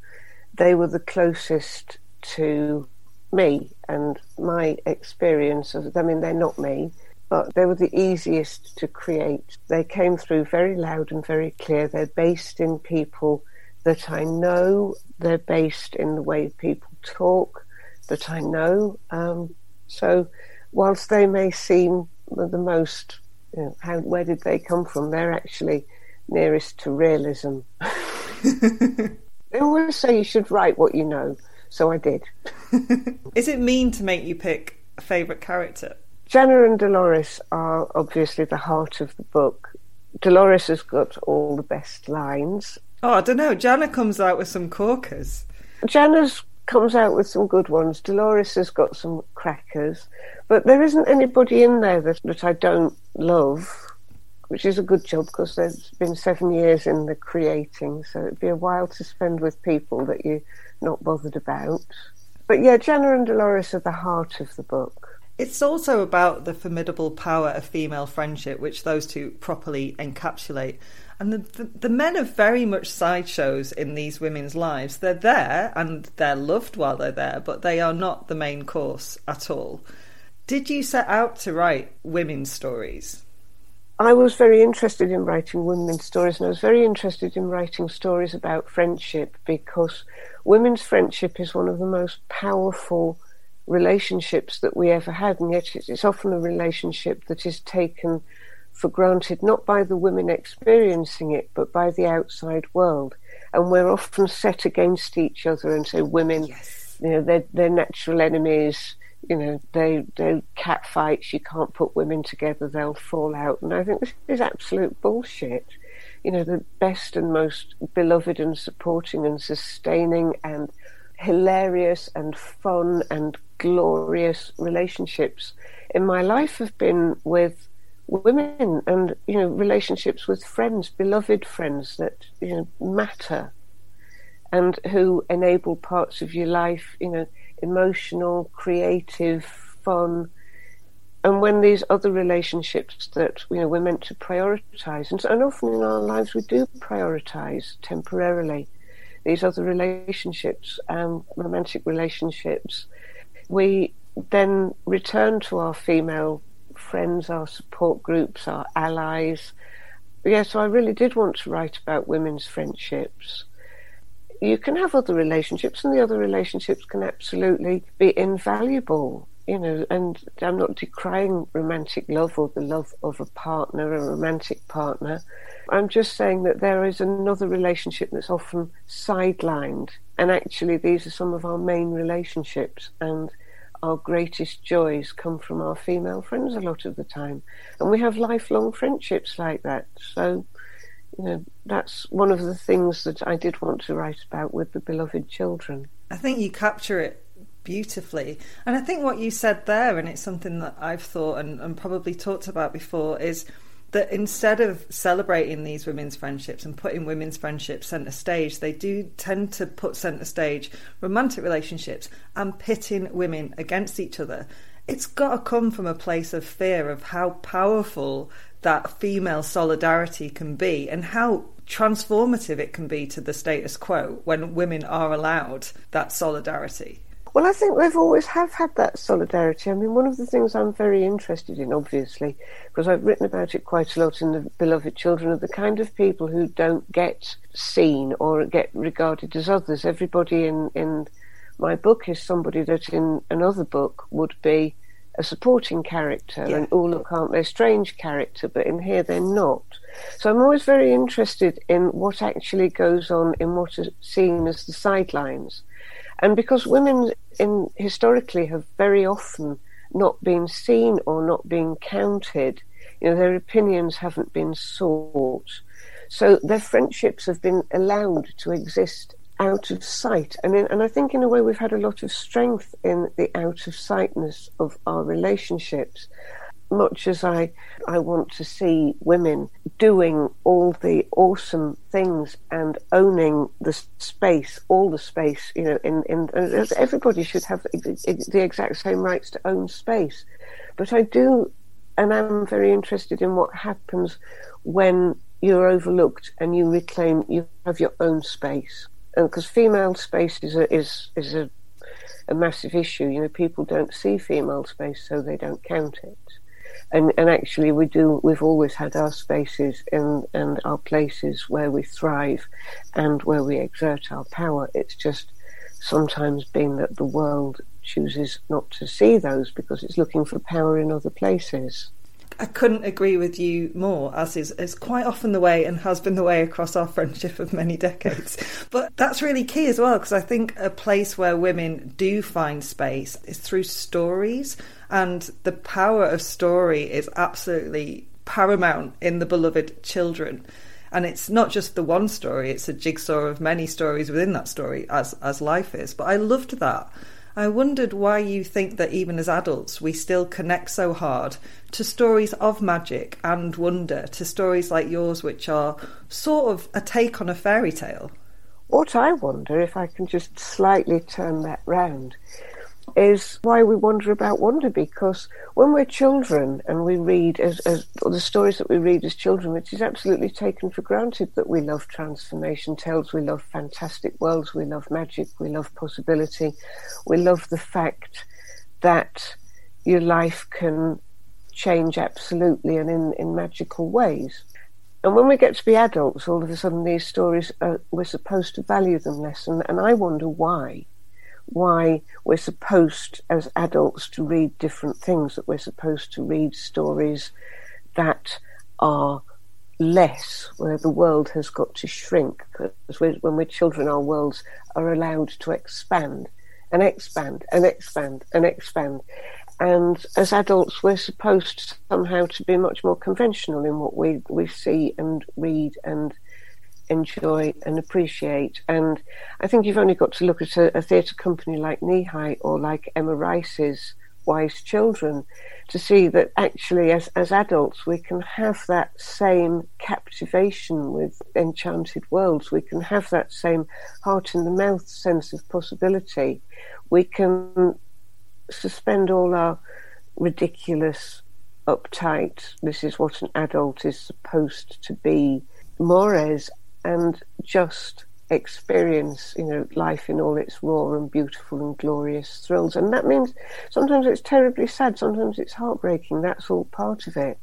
they were the closest to me and my experience of. I mean, they're not me, but they were the easiest to create. They came through very loud and very clear. They're based in people that I know. They're based in the way people talk that I know. Um, so, whilst they may seem the most, you know, how where did they come from? They're actually nearest to realism. they always say you should write what you know, so I did. Is it mean to make you pick a favourite character? Jana and Dolores are obviously the heart of the book. Dolores has got all the best lines. Oh, I don't know. Jenna comes out with some corkers. Jana's comes out with some good ones. Dolores has got some crackers. But there isn't anybody in there that, that I don't love, which is a good job because there's been seven years in the creating, so it'd be a while to spend with people that you're not bothered about. But yeah, Jenna and Dolores are the heart of the book. It's also about the formidable power of female friendship, which those two properly encapsulate. And the, the, the, men are very much sideshows in these women's lives. They're there and they're loved while they're there, but they are not the main course at all. Did you set out to write women's stories? I was very interested in writing women's stories, and I was very interested in writing stories about friendship because women's friendship is one of the most powerful relationships that we ever had, and yet it's often a relationship that is taken for granted not by the women experiencing it, but by the outside world. And we're often set against each other and say women, yes. you know, they're, they're natural enemies. You know, they they cat fights. You can't put women together; they'll fall out. And I think this is absolute bullshit. You know, the best and most beloved and supporting and sustaining and hilarious and fun and glorious relationships in my life have been with women and you know relationships with friends beloved friends that you know matter and who enable parts of your life you know emotional creative fun. And when these other relationships that you know we're meant to prioritize and, and often in our lives we do prioritize temporarily these other relationships um, romantic relationships. We then return to our female friends our support groups our allies. Yeah so i really did want to write about women's friendships. You can have other relationships and the other relationships can absolutely be invaluable you know, and I'm not decrying romantic love or the love of a partner, a romantic partner. I'm just saying that there is another relationship that's often sidelined. And actually, these are some of our main relationships. And our greatest joys come from our female friends a lot of the time. And we have lifelong friendships like that. So, you know, that's one of the things that I did want to write about with the beloved children. I think you capture it beautifully. And I think what you said there, and it's something that I've thought and, and probably talked about before, is that instead of celebrating these women's friendships and putting women's friendships centre stage, they do tend to put centre stage romantic relationships and pitting women against each other. It's got to come from a place of fear of how powerful that female solidarity can be and how transformative it can be to the status quo when women are allowed that solidarity. Well, I think we've always have had that solidarity. I mean, one of the things I'm very interested in, obviously, because I've written about it quite a lot in the Beloved Children, are the kind of people who don't get seen or get regarded as others. Everybody in in my book is somebody that in another book would be a supporting character, yeah. and oh look, aren't they strange character? But in here they're not. So I'm always very interested in what actually goes on in what is seen as the sidelines. And because women in historically have very often not been seen or not been counted, you know, their opinions haven't been sought. So their friendships have been allowed to exist out of sight. And, in, and I think, in a way, we've had a lot of strength in the out of sightness of our relationships much as I, I want to see women doing all the awesome things and owning the space, all the space, you know, in, in everybody should have the exact same rights to own space. But I do, and I'm very interested in what happens when you're overlooked and you reclaim, you have your own space. Because female space is a, is, is a, a massive issue. You know, people don't see female space, so they don't count it and and actually we do we've always had our spaces and and our places where we thrive and where we exert our power it's just sometimes been that the world chooses not to see those because it's looking for power in other places I couldn't agree with you more, as is, is quite often the way and has been the way across our friendship of many decades. but that's really key as well, because I think a place where women do find space is through stories and the power of story is absolutely paramount in the beloved children. And it's not just the one story, it's a jigsaw of many stories within that story, as, as life is. But I loved that. I wondered why you think that even as adults we still connect so hard to stories of magic and wonder, to stories like yours, which are sort of a take on a fairy tale. What I wonder, if I can just slightly turn that round, is why we wonder about wonder because when we're children and we read as, as the stories that we read as children, which is absolutely taken for granted that we love transformation tales, we love fantastic worlds, we love magic, we love possibility, we love the fact that your life can change absolutely and in, in magical ways. And when we get to be adults, all of a sudden these stories, are, we're supposed to value them less. And, and I wonder why why we're supposed as adults to read different things, that we're supposed to read stories that are less, where the world has got to shrink. Because we're, when we're children, our worlds are allowed to expand and expand and expand and expand. And as adults, we're supposed somehow to be much more conventional in what we, we see and read and enjoy and appreciate. And I think you've only got to look at a, a theatre company like Knee or like Emma Rice's Wise Children to see that actually, as, as adults, we can have that same captivation with enchanted worlds. We can have that same heart in the mouth sense of possibility. We can suspend all our ridiculous, uptight, this is what an adult is supposed to be, mores, and just experience, you know, life in all its raw and beautiful and glorious thrills. And that means sometimes it's terribly sad, sometimes it's heartbreaking. That's all part of it.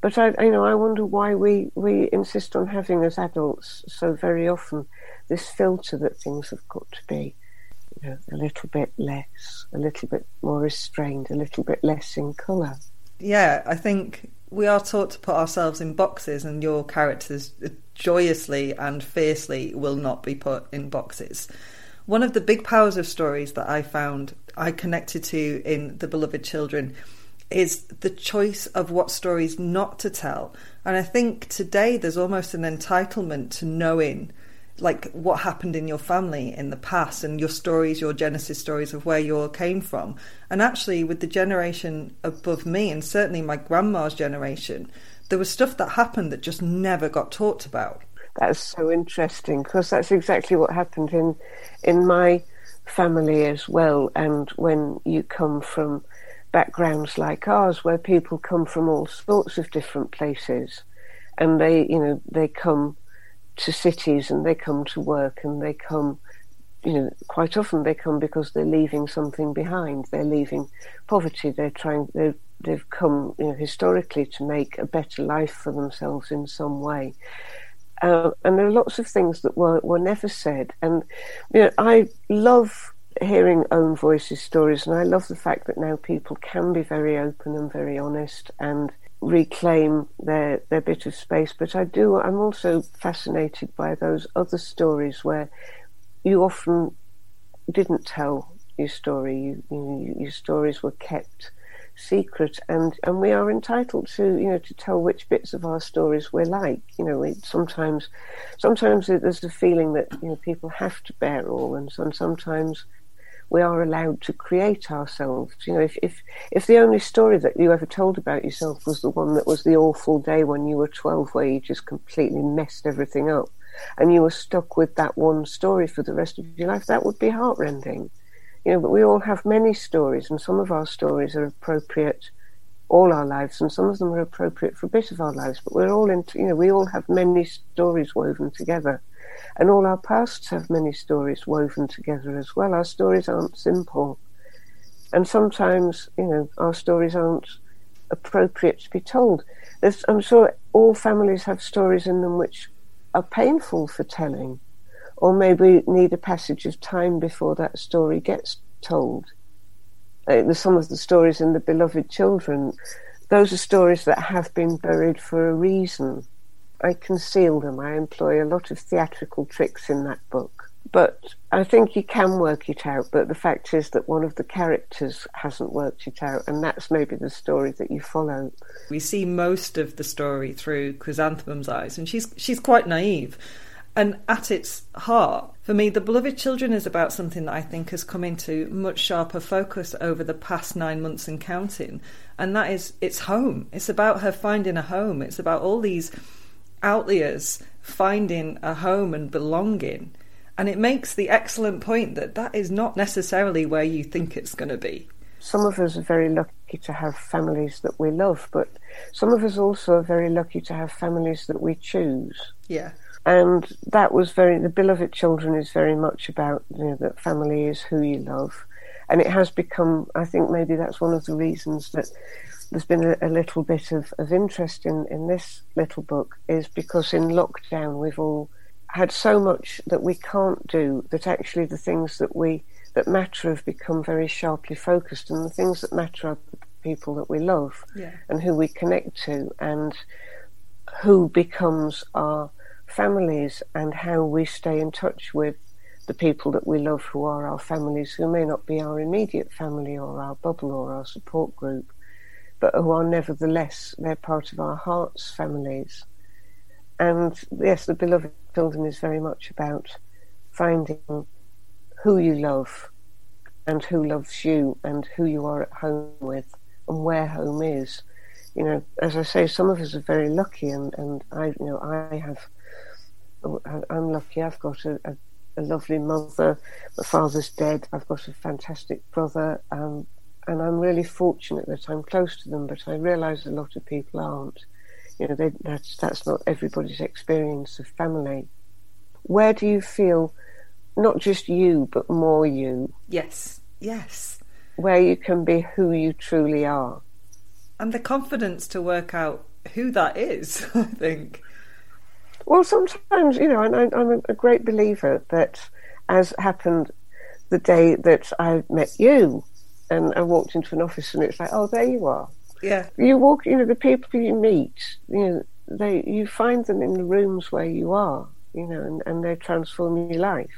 But I, you know, I wonder why we, we insist on having as adults so very often this filter that things have got to be, you know, a little bit less, a little bit more restrained, a little bit less in colour. Yeah, I think we are taught to put ourselves in boxes, and your characters joyously and fiercely will not be put in boxes. One of the big powers of stories that I found I connected to in The Beloved Children is the choice of what stories not to tell. And I think today there's almost an entitlement to knowing like what happened in your family in the past and your stories, your genesis stories of where you all came from. And actually with the generation above me and certainly my grandma's generation, there was stuff that happened that just never got talked about. That's so interesting because that's exactly what happened in in my family as well. And when you come from backgrounds like ours, where people come from all sorts of different places, and they, you know, they come to cities and they come to work and they come you know, quite often they come because they're leaving something behind. They're leaving poverty. They're trying. They're they've come you know, historically to make a better life for themselves in some way. Uh, and there are lots of things that were, were never said. And you know, I love hearing own voices stories, and I love the fact that now people can be very open and very honest and reclaim their their bit of space. But I do. I'm also fascinated by those other stories where you often didn't tell your story. You, you, your stories were kept secret and and we are entitled to you know to tell which bits of our stories we're like you know we, sometimes sometimes there's a feeling that you know people have to bear all and, and sometimes we are allowed to create ourselves you know if, if if the only story that you ever told about yourself was the one that was the awful day when you were 12 where you just completely messed everything up and you were stuck with that one story for the rest of your life that would be heartrending you know, but we all have many stories, and some of our stories are appropriate all our lives, and some of them are appropriate for a bit of our lives. But we're all in, you know, we all have many stories woven together, and all our pasts have many stories woven together as well. Our stories aren't simple, and sometimes, you know, our stories aren't appropriate to be told. There's, I'm sure all families have stories in them which are painful for telling or maybe need a passage of time before that story gets told. Uh, some of the stories in The Beloved Children, those are stories that have been buried for a reason. I conceal them. I employ a lot of theatrical tricks in that book. But I think you can work it out. But the fact is that one of the characters hasn't worked it out, and that's maybe the story that you follow. We see most of the story through Chrysanthemum's eyes, and she's she's quite naive. And at its heart, for me, The Beloved Children is about something that I think has come into much sharper focus over the past nine months and counting. And that is its home. It's about her finding a home. It's about all these outliers finding a home and belonging. And it makes the excellent point that that is not necessarily where you think it's going to be. Some of us are very lucky to have families that we love, but some of us also are very lucky to have families that we choose. Yeah. And that was very, the Beloved Children is very much about, you know, that family is who you love. And it has become, I think maybe that's one of the reasons that there's been a, a little bit of, of interest in, in this little book, is because in lockdown we've all had so much that we can't do that actually the things that we, that matter have become very sharply focused and the things that matter are the people that we love yeah. and who we connect to and who becomes our families and how we stay in touch with the people that we love who are our families, who may not be our immediate family or our bubble or our support group, but who are nevertheless, they're part of our hearts' families. And yes, the beloved children is very much about finding who you love and who loves you and who you are at home with and where home is. You know, as I say, some of us are very lucky, and, and I, you know, I have, I'm lucky. I've got a, a, a lovely mother. My father's dead. I've got a fantastic brother, um, and I'm really fortunate that I'm close to them. But I realise a lot of people aren't. You know, they, that's that's not everybody's experience of family. Where do you feel, not just you, but more you? Yes, yes. Where you can be who you truly are and the confidence to work out who that is, I think. Well, sometimes, you know, I, I'm a great believer that, as happened the day that I met you, and I walked into an office and it's like, oh, there you are. Yeah. You walk, you know, the people you meet, you know, they you find them in the rooms where you are, you know, and, and they transform your life.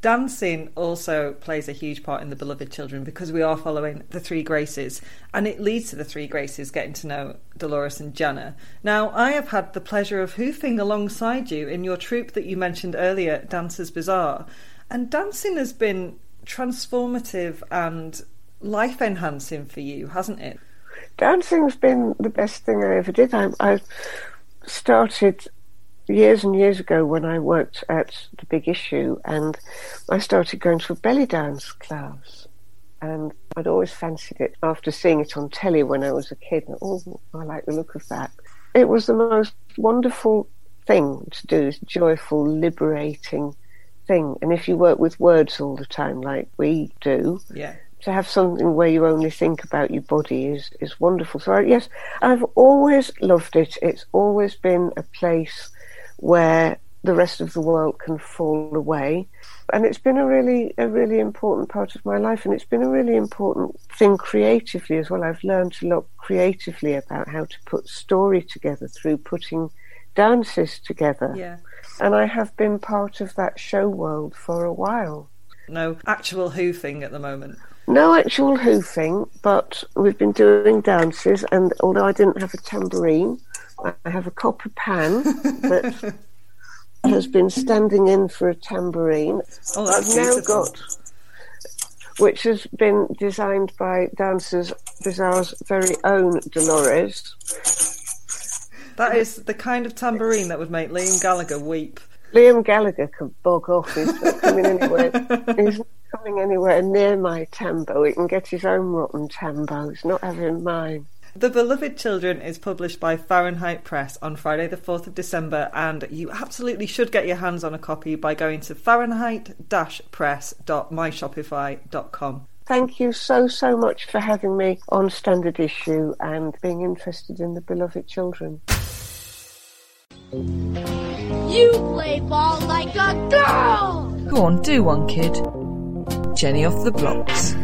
Dancing also plays a huge part in the beloved children because we are following the three graces and it leads to the three graces getting to know Dolores and Jana. Now, I have had the pleasure of hoofing alongside you in your troupe that you mentioned earlier, Dancers Bazaar, and dancing has been transformative and life enhancing for you, hasn't it? Dancing's been the best thing I ever did. I, I started years and years ago when I worked at the Big Issue, and I started going to a belly dance class, and I'd always fancied it after seeing it on telly when I was a kid. And, oh, I like the look of that. It was the most wonderful thing to do, this joyful, liberating thing. And if you work with words all the time, like we do, yeah to have something where you only think about your body is is wonderful. So yes, I've always loved it. It's always been a place where the rest of the world can fall away. And it's been a really, a really important part of my life, and it's been a really important thing creatively as well. I've learned a lot creatively about how to put story together through putting dances together. Yeah. And I have been part of that show world for a while. No actual hoofing at the moment. No actual hoofing, but we've been doing dances, and although I didn't have a tambourine, I have a copper pan that has been standing in for a tambourine. Oh, that's I've now got, which has been designed by Dancers Bazaar's very own Dolores. That is the kind of tambourine that would make Liam Gallagher weep. Liam Gallagher can bog off. He's not coming anywhere. He's not coming anywhere near my tambo. He can get his own rotten tambo. He's not having mine. The Beloved Children is published by Fahrenheit Press on Friday, the 4th of December, and you absolutely should get your hands on a copy by going to fahrenheit press.myshopify.com. Thank you so, so much for having me on Standard Issue and being interested in the Beloved Children. You play ball like a girl! Go on, do one, kid. Jenny off the blocks.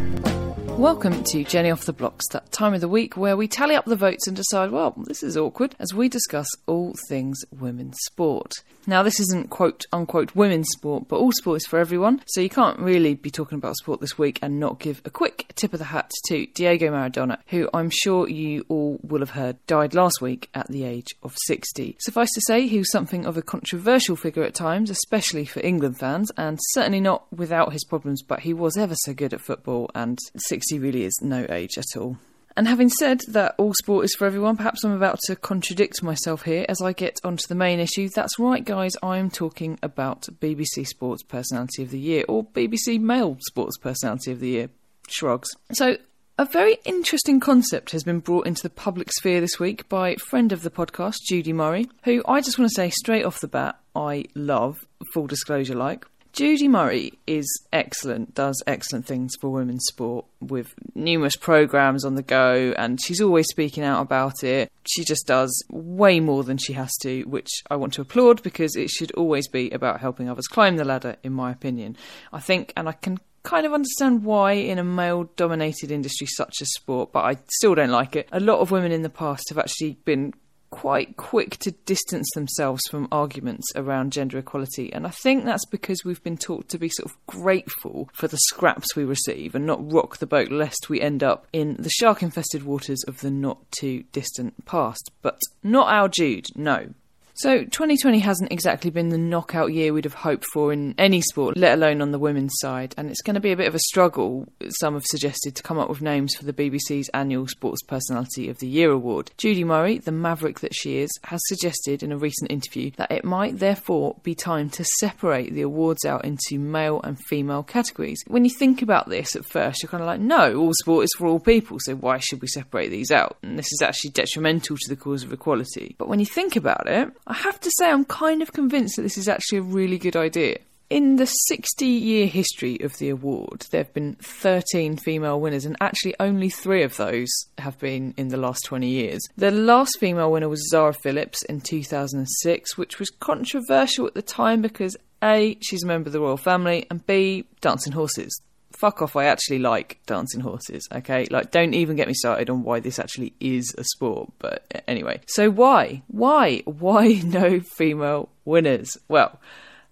Welcome to Jenny Off the Blocks, that time of the week where we tally up the votes and decide, well, this is awkward, as we discuss all things women's sport. Now, this isn't quote unquote women's sport, but all sport is for everyone, so you can't really be talking about sport this week and not give a quick tip of the hat to Diego Maradona, who I'm sure you all will have heard died last week at the age of 60. Suffice to say, he was something of a controversial figure at times, especially for England fans, and certainly not without his problems, but he was ever so good at football, and 60 really is no age at all. And having said that all sport is for everyone, perhaps I'm about to contradict myself here as I get onto the main issue. That's right, guys, I'm talking about BBC Sports Personality of the Year, or BBC Male Sports Personality of the Year. Shrugs. So, a very interesting concept has been brought into the public sphere this week by friend of the podcast, Judy Murray, who I just want to say straight off the bat, I love, full disclosure like. Judy Murray is excellent, does excellent things for women's sport with numerous programs on the go, and she's always speaking out about it. She just does way more than she has to, which I want to applaud because it should always be about helping others climb the ladder, in my opinion. I think, and I can kind of understand why in a male dominated industry such as sport, but I still don't like it. A lot of women in the past have actually been quite quick to distance themselves from arguments around gender equality. And I think that's because we've been taught to be sort of grateful for the scraps we receive and not rock the boat lest we end up in the shark infested waters of the not too distant past. But not our Jude, no. So 2020 hasn't exactly been the knockout year we'd have hoped for in any sport, let alone on the women's side, and it's going to be a bit of a struggle, some have suggested, to come up with names for the BBC's annual Sports Personality of the Year award. Judy Murray, the maverick that she is, has suggested in a recent interview that it might therefore be time to separate the awards out into male and female categories. When you think about this at first, you're kind of like, no, all sport is for all people, so why should we separate these out? And this is actually detrimental to the cause of equality. But when you think about it, I have to say I'm kind of convinced that this is actually a really good idea. In the 60 year history of the award, there have been 13 female winners, and actually only three of those have been in the last 20 years. The last female winner was Zara Phillips in 2006, which was controversial at the time because A, she's a member of the royal family, and B, dancing horses fuck off, I actually like dancing horses, okay? Like, don't even get me started on why this actually is a sport. But anyway, so why? Why? Why no female winners? Well,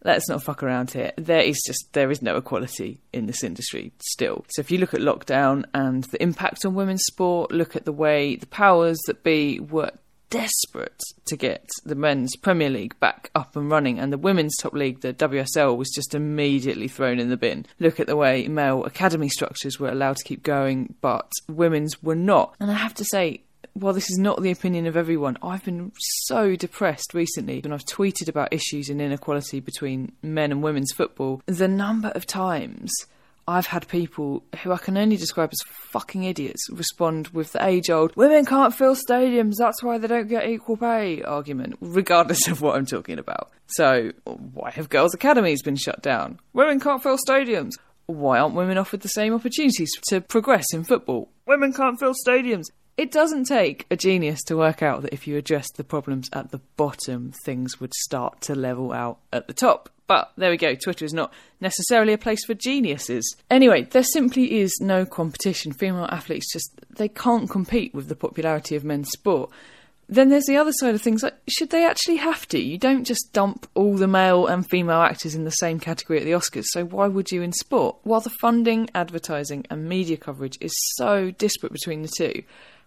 let's not fuck around here. There is just there is no equality in this industry still. So if you look at lockdown and the impact on women's sport, look at the way the powers that be work desperate to get the men's Premier League back up and running, and the women's top league, the WSL, was just immediately thrown in the bin. Look at the way male academy structures were allowed to keep going, but women's were not. And I have to say, while this is not the opinion of everyone, I've been so depressed recently when I've tweeted about issues in inequality between men and women's football. The number of times I've had people who I can only describe as fucking idiots respond with the age old, women can't fill stadiums, that's why they don't get equal pay argument, regardless of what I'm talking about. So, why have girls' academies been shut down? Women can't fill stadiums. Why aren't women offered the same opportunities to progress in football? Women can't fill stadiums. It doesn't take a genius to work out that if you addressed the problems at the bottom, things would start to level out at the top. But there we go, Twitter is not necessarily a place for geniuses. Anyway, there simply is no competition. Female athletes just they can't compete with the popularity of men's sport. Then there's the other side of things like should they actually have to? You don't just dump all the male and female actors in the same category at the Oscars, so why would you in sport? While the funding, advertising and media coverage is so disparate between the two,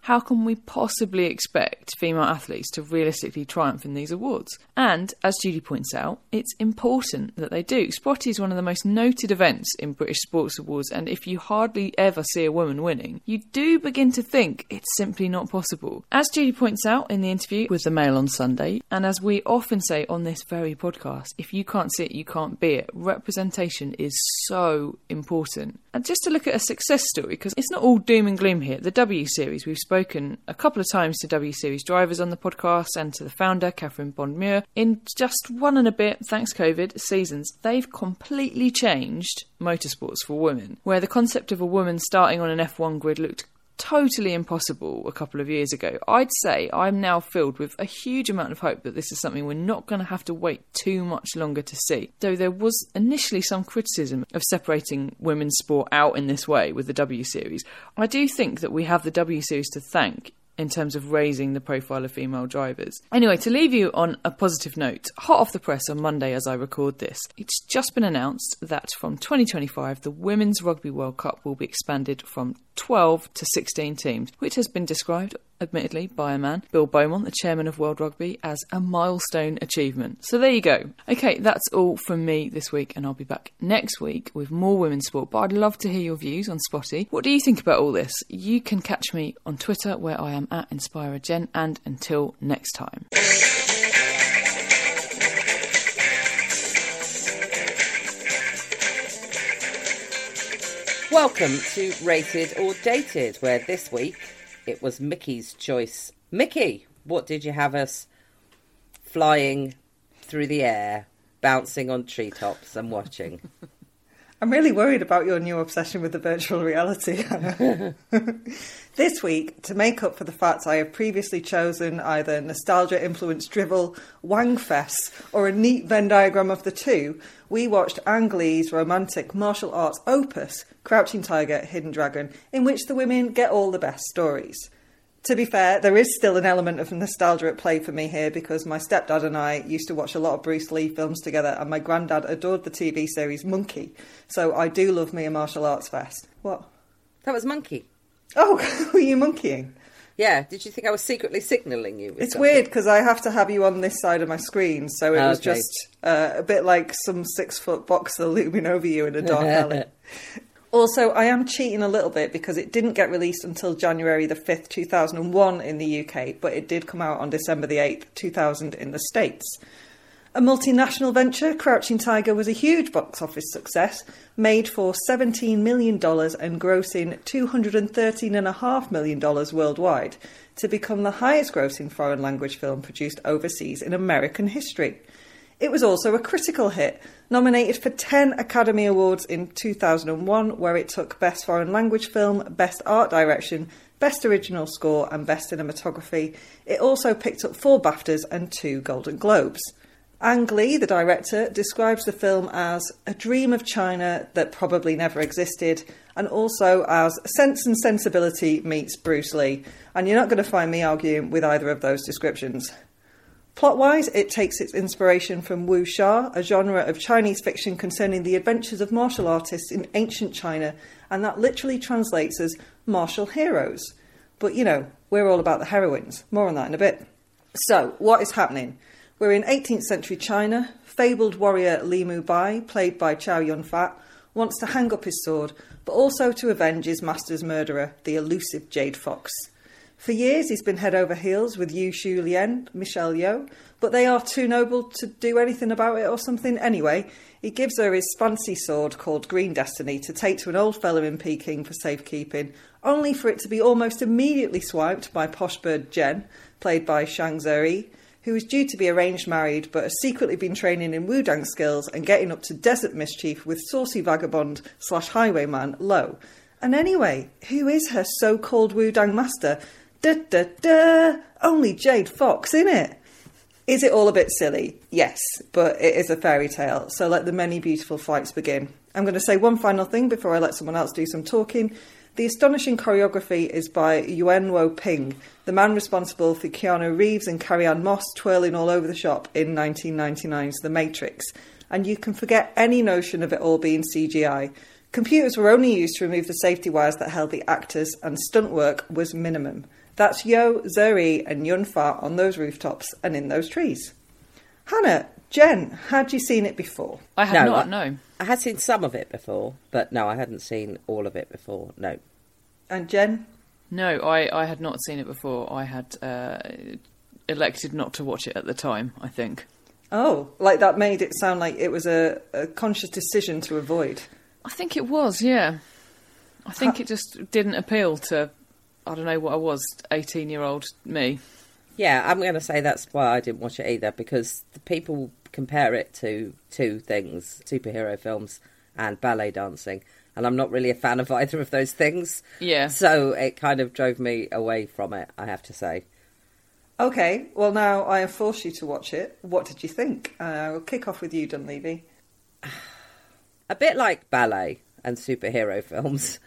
how can we possibly expect female athletes to realistically triumph in these awards? And, as Judy points out, it's important that they do. SPOTY is one of the most noted events in British sports awards, and if you hardly ever see a woman winning, you do begin to think it's simply not possible. As Judy points out in the interview with the Mail on Sunday, and as we often say on this very podcast, if you can't see it, you can't be it. Representation is so important. And just to look at a success story, because it's not all doom and gloom here. The W Series, we've spoken a couple of times to W Series drivers on the podcast and to the founder, Catherine Bond Muir. In just one and a bit, thanks COVID, seasons, they've completely changed motorsports for women, where the concept of a woman starting on an F1 grid looked totally impossible a couple of years ago. I'd say I'm now filled with a huge amount of hope that this is something we're not going to have to wait too much longer to see. Though there was initially some criticism of separating women's sport out in this way with the W Series, I do think that we have the W Series to thank in terms of raising the profile of female drivers. Anyway, to leave you on a positive note, hot off the press on Monday as I record this, it's just been announced that from 2025 the Women's Rugby World Cup will be expanded from 12 to 16 teams, which has been described, admittedly, by a man, Bill Beaumont, the chairman of World Rugby, as a milestone achievement. So there you go. Okay, that's all from me this week, and I'll be back next week with more women's sport. But I'd love to hear your views on SPOTY. What do you think about all this? You can catch me on Twitter, where I am at InspireGen, and until next time. Welcome to Rated or Dated, where this week it was Mickey's choice. Mickey, what did you have us flying through the air, bouncing on treetops and watching? I'm really worried about your new obsession with the virtual reality, this week, to make up for the fact I have previously chosen either nostalgia influenced drivel, wangfest, or a neat Venn diagram of the two, we watched Ang Lee's romantic martial arts opus, Crouching Tiger, Hidden Dragon, in which the women get all the best stories. To be fair, there is still an element of nostalgia at play for me here because my stepdad and I used to watch a lot of Bruce Lee films together, and my granddad adored the TV series Monkey. So I do love me a martial arts fest. What? That was Monkey. Oh, were you monkeying? Yeah. Did you think I was secretly signalling you? It's something? weird because I have to have you on this side of my screen, so it was just uh, a bit like some six foot boxer looming over you in a dark alley. Also, I am cheating a little bit because it didn't get released until January the 5th, 2001 in the UK, but it did come out on December the 8th, 2000 in the States. A multinational venture, Crouching Tiger was a huge box office success, made for $17 million and grossing $213.5 million worldwide, to become the highest grossing foreign language film produced overseas in American history. It was also a critical hit, nominated for 10 Academy Awards in 2001, where it took Best Foreign Language Film, Best Art Direction, Best Original Score, and Best Cinematography. It also picked up four BAFTAs and two Golden Globes. Ang Lee, the director, describes the film as a dream of China that probably never existed, and also as Sense and Sensibility meets Bruce Lee. And you're not going to find me arguing with either of those descriptions. Plot wise, it takes its inspiration from Wu Xia, a genre of Chinese fiction concerning the adventures of martial artists in ancient China, and that literally translates as martial heroes. But you know, we're all about the heroines. More on that in a bit. So, what is happening? We're in 18th century China. Fabled warrior Li Mu Bai, played by Chow Yun Fat, wants to hang up his sword, but also to avenge his master's murderer, the elusive Jade Fox. For years, he's been head over heels with Yu Shu Lien, Michelle Yeoh, but they are too noble to do anything about it or something. Anyway, he gives her his fancy sword called Green Destiny to take to an old fellow in Peking for safekeeping, only for it to be almost immediately swiped by posh bird Jen, played by Zhang Ziyi, who is due to be arranged married but has secretly been training in Wudang skills and getting up to desert mischief with saucy vagabond slash highwayman Lo. And anyway, who is her so-called Wudang master? Da da da! Only Jade Fox, in it. Is it all a bit silly? Yes, but it is a fairy tale, so let the many beautiful fights begin. I'm going to say one final thing before I let someone else do some talking. The astonishing choreography is by Yuen Wo Ping, the man responsible for Keanu Reeves and Carrie Ann Moss twirling all over the shop in 1999's The Matrix. And you can forget any notion of it all being CGI. Computers were only used to remove the safety wires that held the actors, and stunt work was minimum. That's Yeoh, Zoe, and Yun Fa on those rooftops and in those trees. Hannah, Jen, had you seen it before? I had No, not, I- no. I had seen some of it before, but no, I hadn't seen all of it before. No. And Jen? No, I, I had not seen it before. I had uh, elected not to watch it at the time, I think. Oh, like that made it sound like it was a, a conscious decision to avoid. I think it was, yeah. I think it just didn't appeal to, I don't know what I was, 18 year old me. Yeah, I'm going to say that's why I didn't watch it either because the people compare it to two things superhero films and ballet dancing. And I'm not really a fan of either of those things. Yeah. So it kind of drove me away from it, I have to say. Okay, well now I have forced you to watch it. What did you think? Uh, I'll kick off with you, Dunleavy. A bit like ballet and superhero films.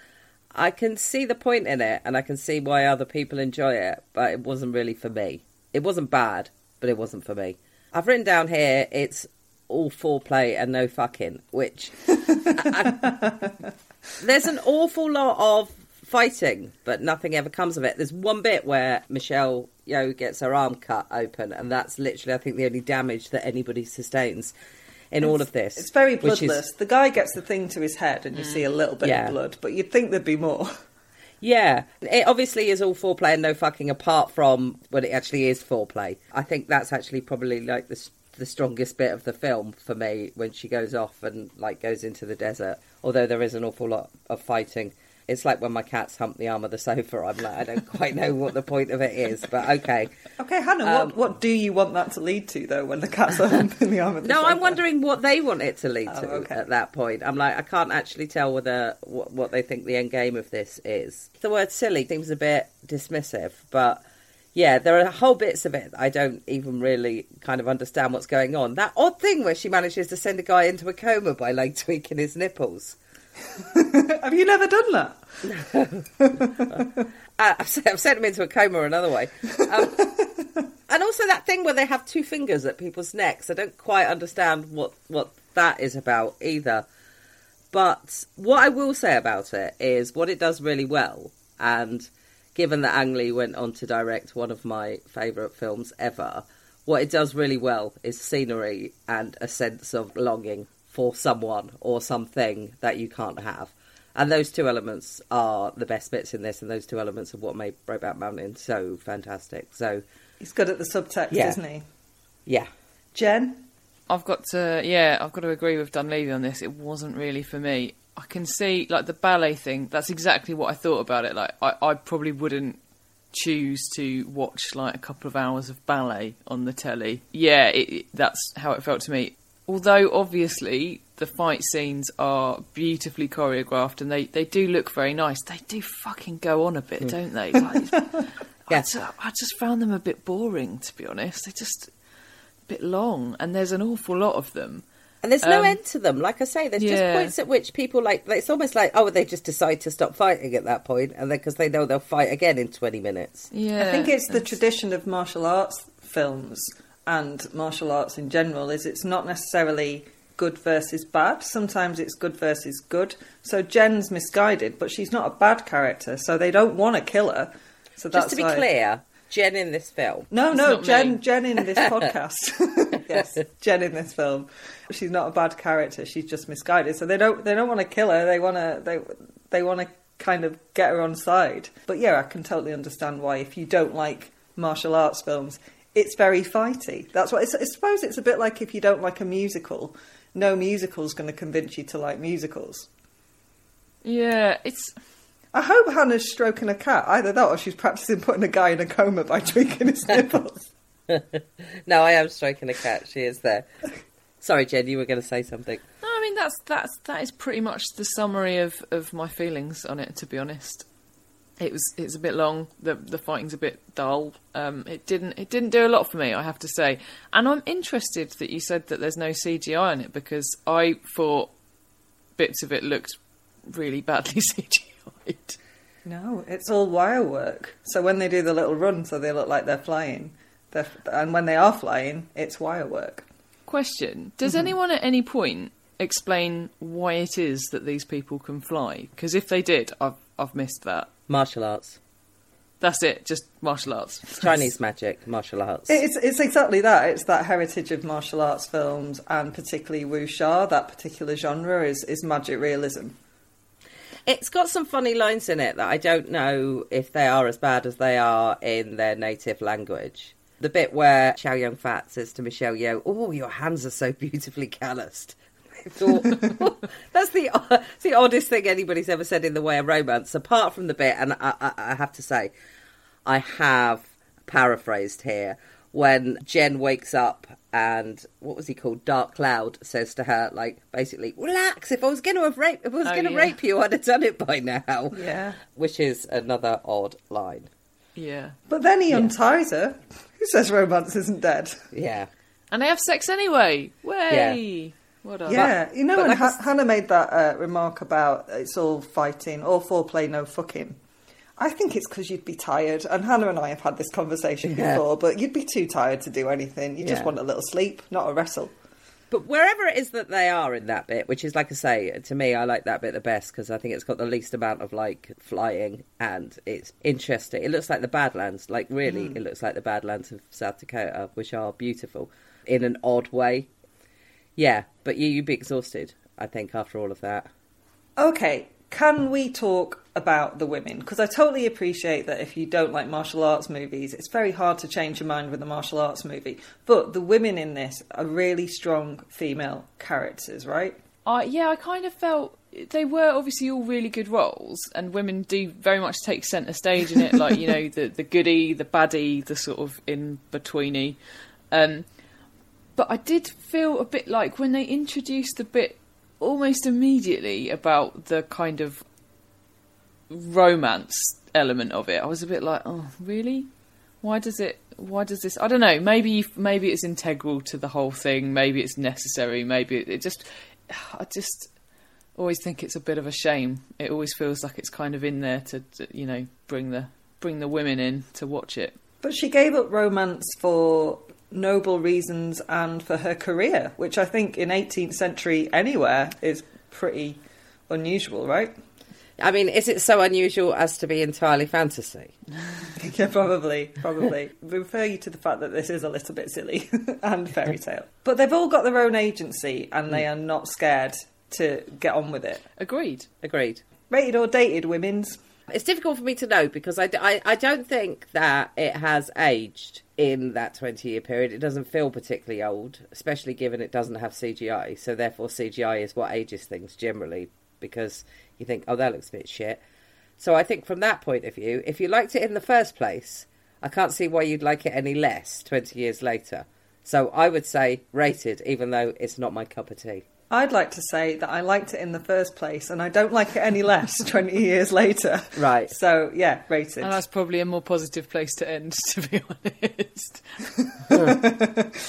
I can see the point in it and I can see why other people enjoy it, but it wasn't really for me. It wasn't bad, but it wasn't for me. I've written down here it's all foreplay and no fucking, which there's an awful lot of fighting, but nothing ever comes of it. There's one bit where Michelle Yeoh gets her arm cut open, and that's literally, I think, the only damage that anybody sustains in all of this. It's very which is- bloodless. The guy gets the thing to his head, and you see a mm. little bit Yeah. of blood, but you'd think there'd be more. Yeah, it obviously is all foreplay and no fucking. Apart from when it actually is foreplay, I think that's actually probably like the the strongest bit of the film for me when she goes off and like goes into the desert. Although there is an awful lot of fighting. It's like when my cats hump the arm of the sofa. I'm like, I don't quite know what the point of it is, but okay. Okay, Hannah, Um, what, what do you want that to lead to, though, when the cats are humping the arm of the sofa? No, I'm wondering what they want it to lead to Oh, okay. at that point. I'm like, I can't actually tell whether what, what they think the end game of this is. The word silly seems a bit dismissive, but yeah, there are whole bits of it that I don't even really kind of understand what's going on. That odd thing where she manages to send a guy into a coma by like tweaking his nipples. Have you never done that? I've, sent, I've sent him into a coma another way. Um, and also that thing where they have two fingers at people's necks. I don't quite understand what, what that is about either. But what I will say about it is what it does really well and given that Ang Lee went on to direct one of my favourite films ever, what it does really well is scenery and a sense of longing for someone or something that you can't have. And those two elements are the best bits in this, and those two elements are what made Brokeback Mountain so fantastic. So, He's good at the subtext, Yeah. isn't he? yeah, Jen? I've got to, yeah, I've got to agree with Dunleavy on this. It wasn't really for me. I can see, like, the ballet thing, that's exactly what I thought about it. Like, I, I probably wouldn't choose to watch, like, a couple of hours of ballet on the telly. Yeah, it, it- that's how it felt to me. Although, obviously, the fight scenes are beautifully choreographed and they, they do look very nice, they do fucking go on a bit, don't they? Like, I, Yeah. I just found them a bit boring, to be honest. They're just a bit long, and there's an awful lot of them. and there's no Um, end to them. Like I say, there's just points at which people like. It's almost like oh, they just decide to stop fighting at that point, and then because they know they'll fight again in twenty minutes. Yeah, I think it's the tradition of martial arts films and martial arts in general is it's not necessarily good versus bad. Sometimes it's good versus good. So Jen's misguided, but she's not a bad character, so they don't want to kill her. So that's Just to be why- clear, Jen in this film. No, no, Jen. me. Jen in this podcast. yes, Jen in this film. She's not a bad character. She's just misguided. So they don't. They don't want to kill her. They want to. They. They want to kind of get her on side. But yeah, I can totally understand why if you don't like martial arts films, it's very fighty. That's what. I suppose it's a bit like if you don't like a musical. No musical's going to convince you to like musicals. yeah, it's I hope Hannah's stroking a cat. Either that or she's practicing putting a guy in a coma by tweaking his nipples. No, I am stroking a cat. She is there. Sorry, Jen, you were going to say something. no, I mean that's that's that is pretty much the summary of of my feelings on it. To be honest, it was it's a bit long. The the fighting's a bit dull. Um, it didn't it didn't do a lot for me, I have to say. And I'm interested that you said that there's no CGI in it because I thought bits of it looked really badly CGI'd. No, it's all wire work. So when they do the little run, so they look like they're flying, they're, and when they are flying, it's wire work. Question: Does anyone at any point explain why it is that these people can fly? Because if they did, I've I've missed that. Martial arts. That's it, just martial arts. Chinese magic, martial arts. It's it's exactly that. It's that heritage of martial arts films, and particularly wuxia. That particular genre is is magic realism. It's got some funny lines in it that I don't know if they are as bad as they are in their native language. The bit where Chow Yun Fat says to Michelle Yeoh, "Oh, your hands are so beautifully calloused." I thought that's the it's the oddest thing anybody's ever said in the way of romance, apart from the bit. And I, I, I have to say, I have paraphrased here when Jen wakes up and what was he called? Dark Cloud says to her, like basically, relax. If I was going to have rape, if I was Oh, going to yeah. rape you, I'd have done it by now. Yeah, Which is another odd line. Yeah, but then he unties her. Who says romance isn't dead? Yeah. and they have sex anyway. Way. What up? Yeah, you know, but when like ha- Hannah made that uh, remark about it's all fighting, all foreplay, no fucking. I think it's because you'd be tired, and Hannah and I have had this conversation Yeah. before. But you'd be too tired to do anything. You just want a little sleep, not a wrestle. But wherever it is that they are in that bit, which is like I say, to me, I like that bit the best because I think it's got the least amount of like flying and it's interesting. It looks like the Badlands, like really, it looks like the Badlands of South Dakota, which are beautiful in an odd way. Yeah, but you, you'd be exhausted, I think, after all of that. Okay, can we talk about the women? Because I totally appreciate that if you don't like martial arts movies, it's very hard to change your mind with a martial arts movie. But the women in this are really strong female characters, right? I yeah, I kind of felt they were obviously all really good roles, and women do very much take centre stage in it. Like you know, the the goody, the baddie, the sort of in betweeny. Um, but I did feel a bit like when they introduced the bit almost immediately about the kind of romance element of it. I was a bit like, oh, really? Why does it? Why does this? I don't know. Maybe maybe it's integral to the whole thing. Maybe it's necessary. Maybe it, it just. I just always think it's a bit of a shame. It always feels like it's kind of in there to, to you know bring the bring the women in to watch it. But she gave up romance for noble reasons and for her career, which I think in 18th century anywhere is pretty unusual, right? I mean, is it so unusual as to be entirely fantasy? yeah, probably, probably. Refer you to the fact that this is a little bit silly and fairy tale. But they've all got their own agency and they hmm. are not scared to get on with it. Agreed. Agreed. Rated or dated women's? It's difficult for me to know because I, I, I don't think that it has aged in that 20 year period. It doesn't feel particularly old, especially given it doesn't have CGI. So, therefore, CGI is what ages things generally because you think, oh, that looks a bit shit. So, I think from that point of view, if you liked it in the first place, I can't see why you'd like it any less 20 years later. So, I would say rated, even though it's not my cup of tea. I'd like to say that I liked it in the first place and I don't like it any less 20 years later. Right. So, yeah, rated. And that's probably a more positive place to end, to be honest.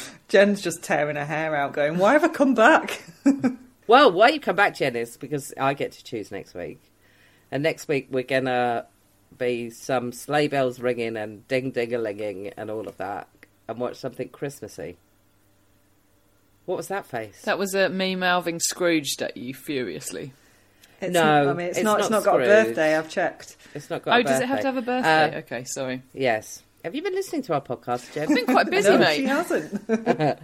Jen's just tearing her hair out, going, Why have I come back? well, why you come back, Jen, is because I get to choose next week. And next week we're going to be some sleigh bells ringing and ding ding a linging and all of that and watch something Christmassy. What was that face? That was uh, me mouthing Scrooged at you furiously. It's No, not, I mean, it's, it's not, it's not not got a birthday, I've checked. It's not got. A birthday. Oh, does it have to have a birthday? Uh, okay, sorry. yes. Have you been listening to our podcast, Jen? I've been quite busy, no, mate. she hasn't.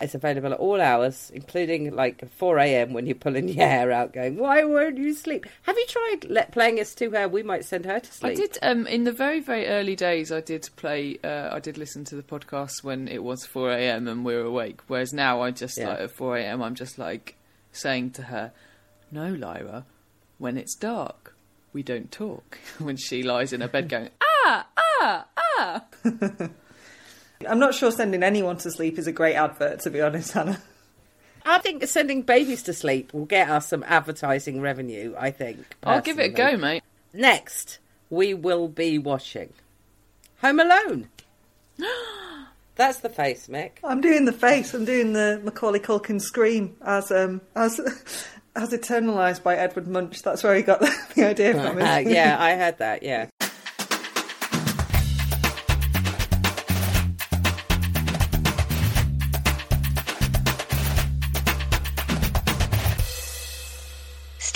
it's available at all hours, including like 4 a.m. when you're pulling your hair out, going, "Why won't you sleep?" Have you tried let, playing us to her? We might send her to sleep. I did um, in the very very early days. I did play. Uh, I did listen to the podcast when it was four a.m. and we were awake. Whereas now I just Yeah. like at four a.m. I'm just like saying to her, "No, Lyra, when it's dark, we don't talk." when she lies in her bed going, "Ah, ah, ah." I'm not sure sending anyone to sleep is a great advert, to be honest, Hannah. I think sending babies to sleep will get us some advertising revenue. I think. I'll give it a go, mate. Next, we will be watching Home Alone. That's the face, Mick. I'm doing the face. I'm doing the Macaulay Culkin scream as um as as eternalized by Edward Munch. That's where he got the, the idea from. Uh, yeah, I heard that. Yeah.